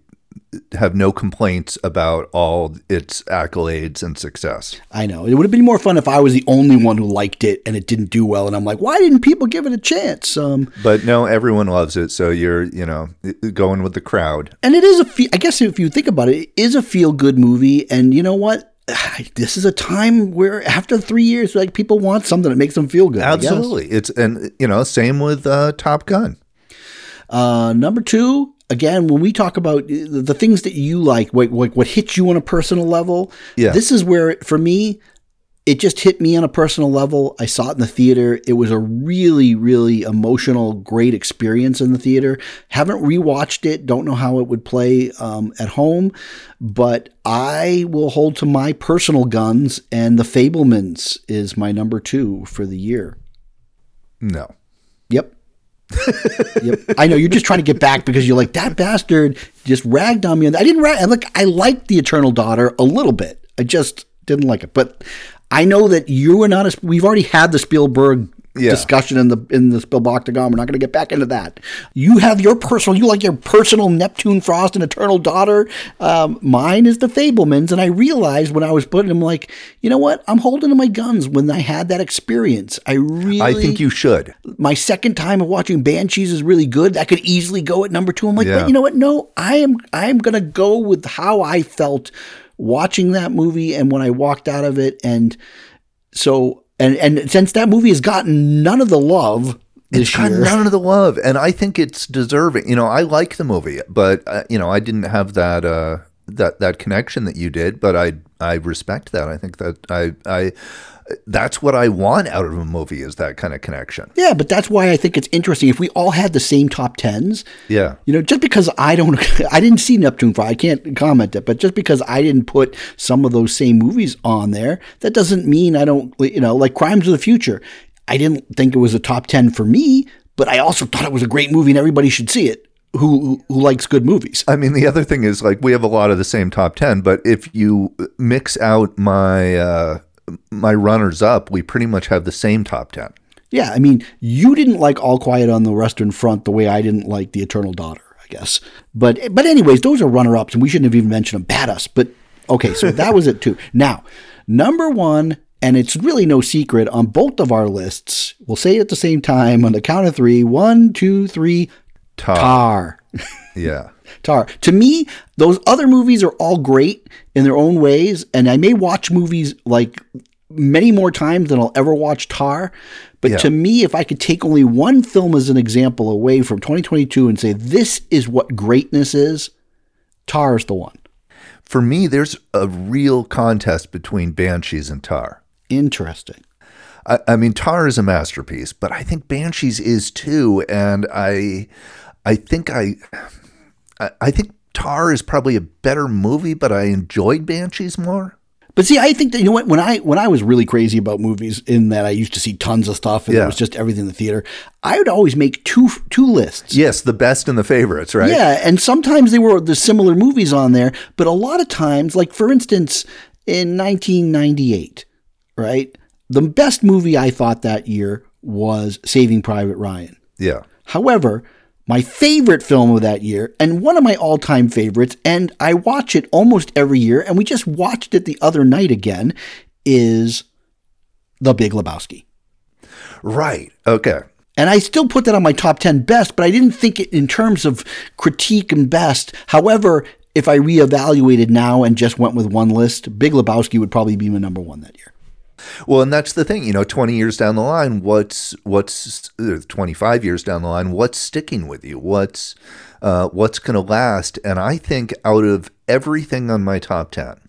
have no complaints about all its accolades and success. I know it would have been more fun if I was the only one who liked it and it didn't do well, and I'm like, why didn't people give it a chance? Um, But no, everyone loves it, so you're, you know, going with the crowd. and it is a, fe- I guess if you think about it, it is a feel good movie, and you know what? [sighs] This is a time where after three years, like people want something that makes them feel good. Absolutely. It's and you know, same with uh, Top Gun. Uh, number two, again, when we talk about the the things that you like, what, what, what hits you on a personal level, Yeah. this is where, for me, it just hit me on a personal level. I saw it in the theater. It was a really, really emotional, great experience in the theater. Haven't rewatched it. Don't know how it would play um, at home, but I will hold to my personal guns, and The Fabelmans is my number two for the year. No. [laughs] Yep. I know you're just trying to get back because you're like that bastard just ragged on me. And I didn't rag. Look, I liked the Eternal Daughter a little bit. I just didn't like it. But I know that you were not. A, we've already had the Spielberg Yeah. discussion in the in the Spielberg octagon. We're not going to get back into that. You have your personal. You like your personal Neptune Frost and Eternal Daughter. Um, mine is the Fabelmans, and I realized when I was putting them, like, you know what? I'm holding to my guns when I had that experience. I really. I think you should. my second time of watching Banshees is really good. That could easily go at number two. I'm like, Yeah. but you know what? No, I am I am gonna go with how I felt watching that movie and when I walked out of it. And so and and since that movie has gotten none of the love this It's year. none of the love, and I think it's deserving. You know, I like the movie, but uh, you know, I didn't have that uh, that that connection that you did, but I I respect that. I think that I I that's what I want out of a movie is that kind of connection. Yeah, but that's why I think it's interesting. If we all had the same top tens, Yeah. you know, just because I don't, [laughs] I didn't see Neptune Fire, I can't comment it, but just because I didn't put some of those same movies on there, that doesn't mean I don't, you know, like Crimes of the Future. I didn't think it was a top 10 for me, but I also thought it was a great movie and everybody should see it who, who likes good movies. I mean, the other thing is like we have a lot of the same top ten, but if you mix out my uh, my runners up, we pretty much have the same top ten. Yeah, I mean, you didn't like All Quiet on the Western Front the way I didn't like The Eternal Daughter, I guess. But but anyways, those are runner-ups, and we shouldn't have even mentioned them. Bad us, but okay, so that was it too. [laughs] Now, number one, and it's really no secret on both of our lists. We'll say it at the same time on the count of three. One, two, three. Tar. Tar. [laughs] Yeah. Tar. To me, those other movies are all great in their own ways, and I may watch movies like many more times than I'll ever watch Tar. But Yeah. to me, if I could take only one film as an example away from 2022 and say this is what greatness is, Tar is the one. For me, there's a real contest between Banshees and Tar. Interesting. I, I mean, Tar is a masterpiece, but I think Banshees is too, and I, I think I, I, I think Tar is probably a better movie, but I enjoyed Banshees more. But see, I think that you know what when I when I was really crazy about movies, in that I used to see tons of stuff and Yeah. it was just everything in the theater. I would always make two two lists. Yes, the best and the favorites, right? Yeah, and sometimes they were the similar movies on there, but a lot of times, like for instance, in 1998, right, the best movie I thought that year was Saving Private Ryan. Yeah. However, my favorite film of that year, and one of my all time favorites, and I watch it almost every year, and we just watched it the other night again, is The Big Lebowski. Right. Okay. And I still put that on my top 10 best, but I didn't think it in terms of critique and best. However, if I reevaluated now and just went with one list, Big Lebowski would probably be my number one that year. Well, and that's the thing, you know, 20 years down the line, what's what's uh, 25 years down the line, what's sticking with you? What's uh, what's going to last? And I think out of everything on my top 10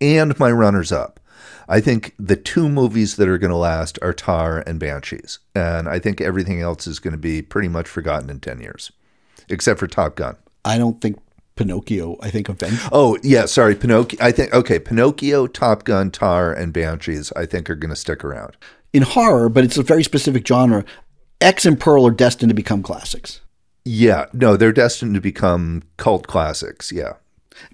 and my runners up, I think the two movies that are going to last are Tar and Banshees. And I think everything else is going to be pretty much forgotten in 10 years, except for Top Gun. I don't think Pinocchio, I think Avengers. Oh yeah, sorry, Pinocchio. I think okay, Pinocchio, Top Gun, Tar, and Banshees. I think are going to stick around. In horror, but it's a very specific genre, X and Pearl are destined to become classics. Yeah, no, they're destined to become cult classics. Yeah,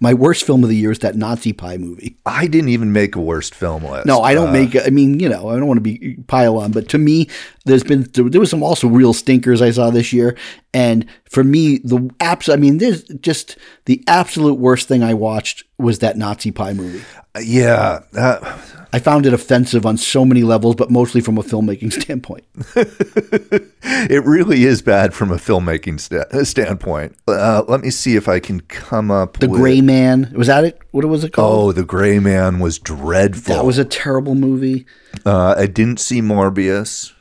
My worst film of the year is that Nazi Pie movie. I didn't even make a worst film list. No, I don't Uh, make. I mean, you know, I don't want to be pile on, but to me, there's been there was some also real stinkers I saw this year, and for me, the abs. I mean, there's just the absolute worst thing I watched was that Nazi Pie movie. Yeah, uh, I found it offensive on so many levels, but mostly from a filmmaking [laughs] standpoint. [laughs] it really is bad from a filmmaking sta- standpoint. Uh, let me see if I can come up. The with, Gray Man was that it? What was it called? Oh, the Gray Man was dreadful. that was a terrible movie. Uh, I didn't see Morbius.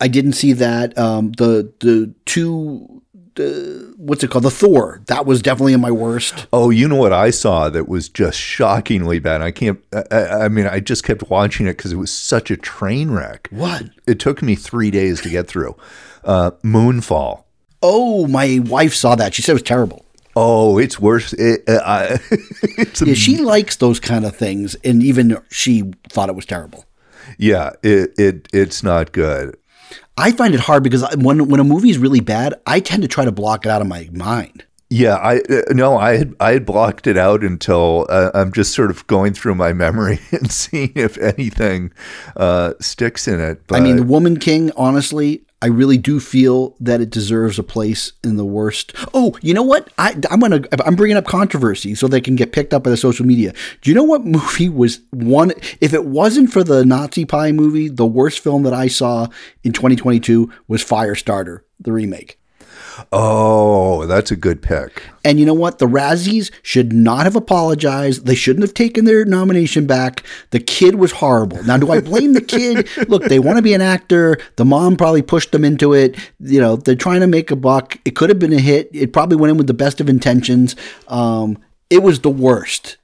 I didn't see that. Um, the the two. The, what's it called? The Thor. That was definitely in my worst. Oh, you know what I saw that was just shockingly bad. I can't. I, I mean, I just kept watching it because it was such a train wreck. What? It took me three days to get through. Uh, Moonfall. Oh, my wife saw that. She said it was terrible. Oh, it's worse. It, uh, I, [laughs] it's Yeah, she likes those kind of things, and even she thought it was terrible. yeah. It, it it's not good. I find it hard because when when a movie is really bad, I tend to try to block it out of my mind. Yeah, I uh, no, I had I had blocked it out until uh, I'm just sort of going through my [laughs] memory and seeing if anything uh, sticks in it. But I mean, The Woman King, honestly, I really do feel that it deserves a place in the worst. Oh, you know what? I, I'm gonna I'm bringing up controversy so they can get picked up by the social media. Do you know what movie was one? If it wasn't for the Nazi Pie movie, the worst film that I saw in 2022 was Firestarter, the remake. Oh, that's a good pick. And you know what? The Razzies should not have apologized. They shouldn't have taken their nomination back. The kid was horrible. Now, do I blame the kid? [laughs] Look, they want to be an actor. The mom probably pushed them into it. You know, they're trying to make a buck. It could have been a hit. It probably went in with the best of intentions. Um, It was the worst.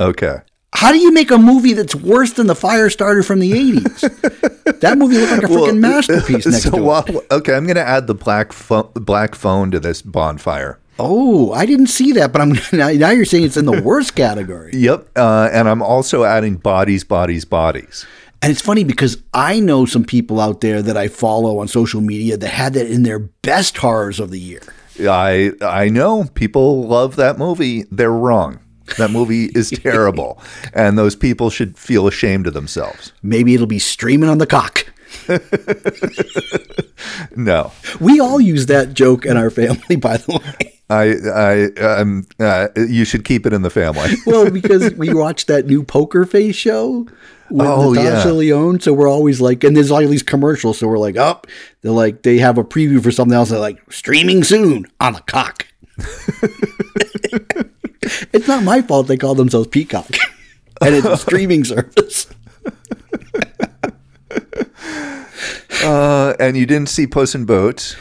Okay. How do you make a movie that's worse than the Firestarter from the 80s? [laughs] that movie looked like a freaking masterpiece [laughs] next so to while, it. okay, I'm going to add the black pho- black phone to this bonfire. Oh, I didn't see that, but I'm now, now you're saying it's in the worst category. [laughs] Yep, uh, and I'm also adding bodies, bodies, bodies. And it's funny because I know some people out there that I follow on social media that had that in their best horrors of the year. I I know people love that movie. They're wrong. That movie is [laughs] terrible, and those people should feel ashamed of themselves. Maybe it'll be streaming on the cock. [laughs] No, We all use that joke in our family, by the way. I I um uh, you should keep it in the family. [laughs] Well, because we watched that new Poker Face show with Oh, Natasha yeah. Lyonne, so we're always like, and there's all these commercials, so we're like, up. they're like, they have a preview for something else. They're like, streaming soon on the cock. It's not my fault they call themselves Peacock, [laughs] and it's a streaming service. Uh, and you didn't see Puss in Boots?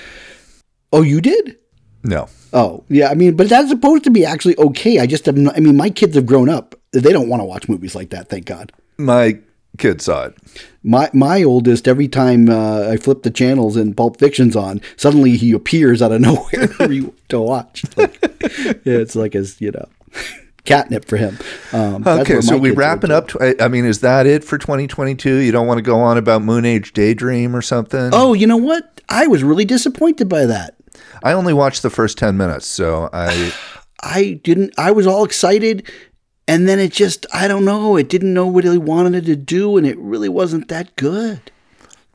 Oh, you did? No. Oh, yeah. I mean, but that's supposed to be actually okay. I just, have not, I mean, my kids have grown up. They don't want to watch movies like that. Thank God. My kid saw it. My my oldest, every time uh, I flip the channels and Pulp Fiction's on, suddenly he appears out of [laughs] nowhere to, re- to watch. Like, [laughs] yeah, it's like his, you know, catnip for him. Um, Okay, so we're wrapping up. I I mean, is that it for 2022? You don't want to go on about Moon Age Daydream or something? Oh, you know what? I was really disappointed by that. I only watched the first 10 minutes, so I [sighs] I didn't. I was all excited, and then it just, I don't know. It didn't know what it wanted it to do, and it really wasn't that good.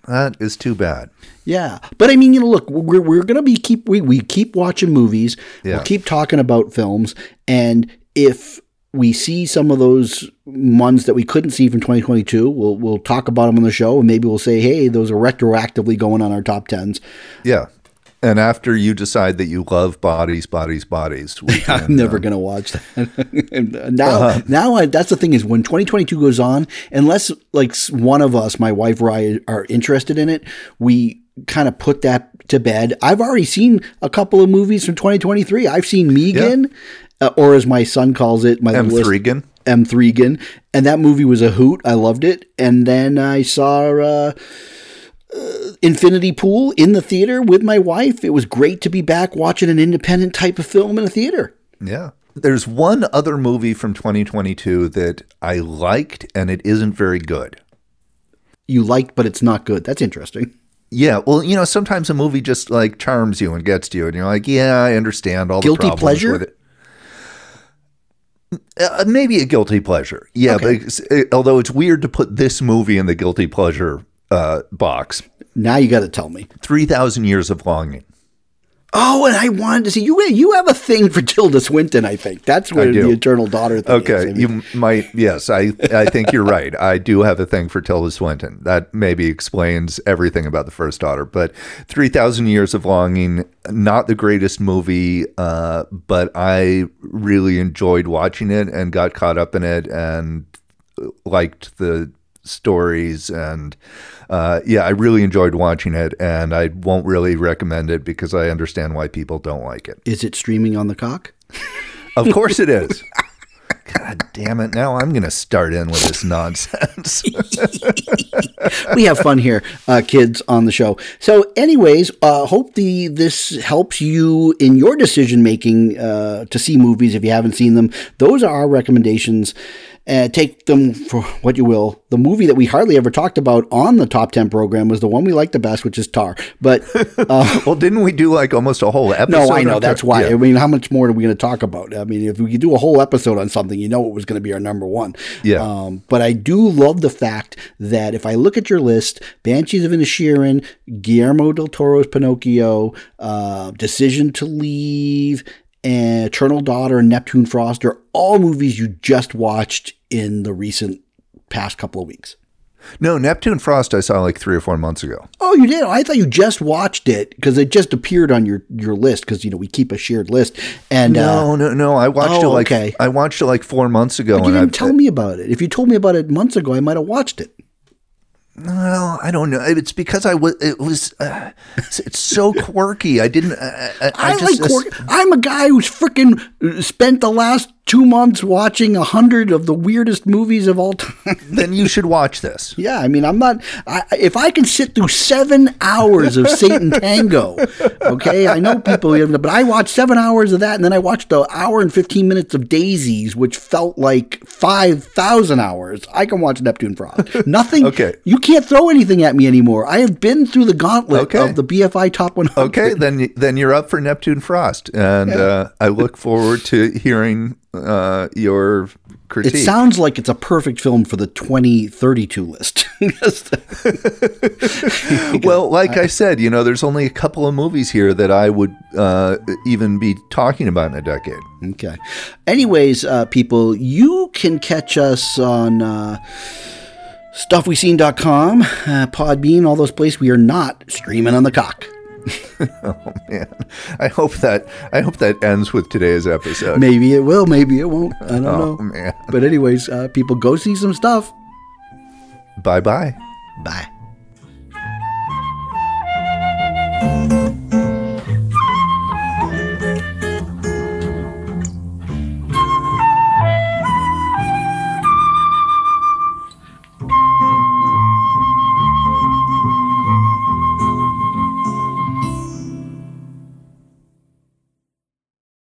That is too bad. Yeah, but I mean, you know, look, we're we're gonna be keep we we keep watching movies. Yeah. We'll keep talking about films, and if we see some of those ones that we couldn't see from 2022, we'll we'll talk about them on the show, and maybe we'll say, hey, those are retroactively going on our top tens. Yeah. And after you decide that you love bodies, bodies, bodies, we [laughs] can, I'm never uh, gonna watch that. [laughs] Now, Uh-huh. now I, that's the thing is when 2022 goes on, unless like one of us, my wife or I, are interested in it, we kind of put that to bed. I've already seen a couple of movies from 2023. I've seen Megan, uh, or as my son calls it, my M3gan. M3gan, and that movie was a hoot. I loved it. And then I saw uh, uh, Infinity Pool in the theater with my wife. It was great to be back watching an independent type of film in a theater. Yeah. There's one other movie from 2022 that I liked, and it isn't very good. You liked, but it's not good. That's interesting. Yeah, well, you know, sometimes a movie just like charms you and gets to you, and you're like, yeah, I understand all Guilty the problems pleasure? with it. Uh, maybe a guilty pleasure, yeah. Okay. But it's- it- although it's weird to put this movie in the guilty pleasure uh, box, Now you got to tell me. Three Thousand Years of Longing. Oh, and I wanted to see you. You have a thing for Tilda Swinton. I think that's where the eternal daughter thing. is. I Okay, mean, you might. Yes, I. I think you're right. I do have a thing for Tilda Swinton. That maybe explains everything about the first daughter. But Three Thousand Years of Longing, not the greatest movie, uh, but I really enjoyed watching it and got caught up in it and liked the stories and uh, yeah, I really enjoyed watching it. And I won't really recommend it because I understand why people don't like it. is it streaming on the cock? Of course it is. God damn it. Now I'm going to start in with this nonsense. [laughs] we have fun here, uh, kids, on the show. So, anyways, uh, hope the this helps you in your decision making uh, to see movies if you haven't seen them. Those are our recommendations. Uh, take them for what you will. The movie that we hardly ever talked about on the top ten program was the one we liked the best, which is Tar. But [laughs] uh, well, didn't we do like almost a whole episode? no, I know that's why. Yeah. I mean, how much more are we going to talk about? I mean, if we could do a whole episode on something, you know, it was going to be our number one. Yeah. Um, but I do love the fact that if I look at your list, Banshees of Inisherin, Guillermo del Toro's Pinocchio, uh, Decision to Leave, and Eternal Daughter and Neptune Frost are all movies you just watched in the recent past couple of weeks. No, Neptune Frost I saw like three or four months ago. Oh, you did? I thought you just watched it because it just appeared on your, your list because you know we keep a shared list. And uh, No, no, no. I watched oh, it like okay. I watched it like four months ago. you and didn't I, tell me about it. If you told me about it months ago, I might have watched it. Well, I don't know. It's because I was. It was. Uh, it's, so [laughs] quirky. I didn't. I, I, I I, just, like Cork. I'm a guy who's freaking spent the last two months watching a hundred of the weirdest movies of all [laughs] time. then you should watch this. Yeah, I mean, I'm not. I, if I can sit through seven hours of Satan [laughs] Tango, okay, I know people, but I watched seven hours of that, and then I watched the hour and fifteen minutes of Daisies, which felt like five thousand hours. I can watch Neptune Frost. Nothing. Okay. you can't throw anything at me anymore. I have been through the gauntlet Okay. of the BFI Top 100. Okay, then then you're up for Neptune Frost, and uh, I look forward to hearing uh, your critique. It sounds like it's a perfect film for the 2032 list. [laughs] [laughs] well, like I said, you know, there's only a couple of movies here that I would uh, even be talking about in a decade. Okay. Anyways, uh, people, you can catch us on uh, stuffweseen.com, uh, Podbean, all those places. We are not streaming on the cock. [laughs] Oh man, I hope that I hope that ends with today's episode. Maybe it will, maybe it won't. I don't Oh know. man, But anyways, uh, people, go see some stuff. bye bye. Bye.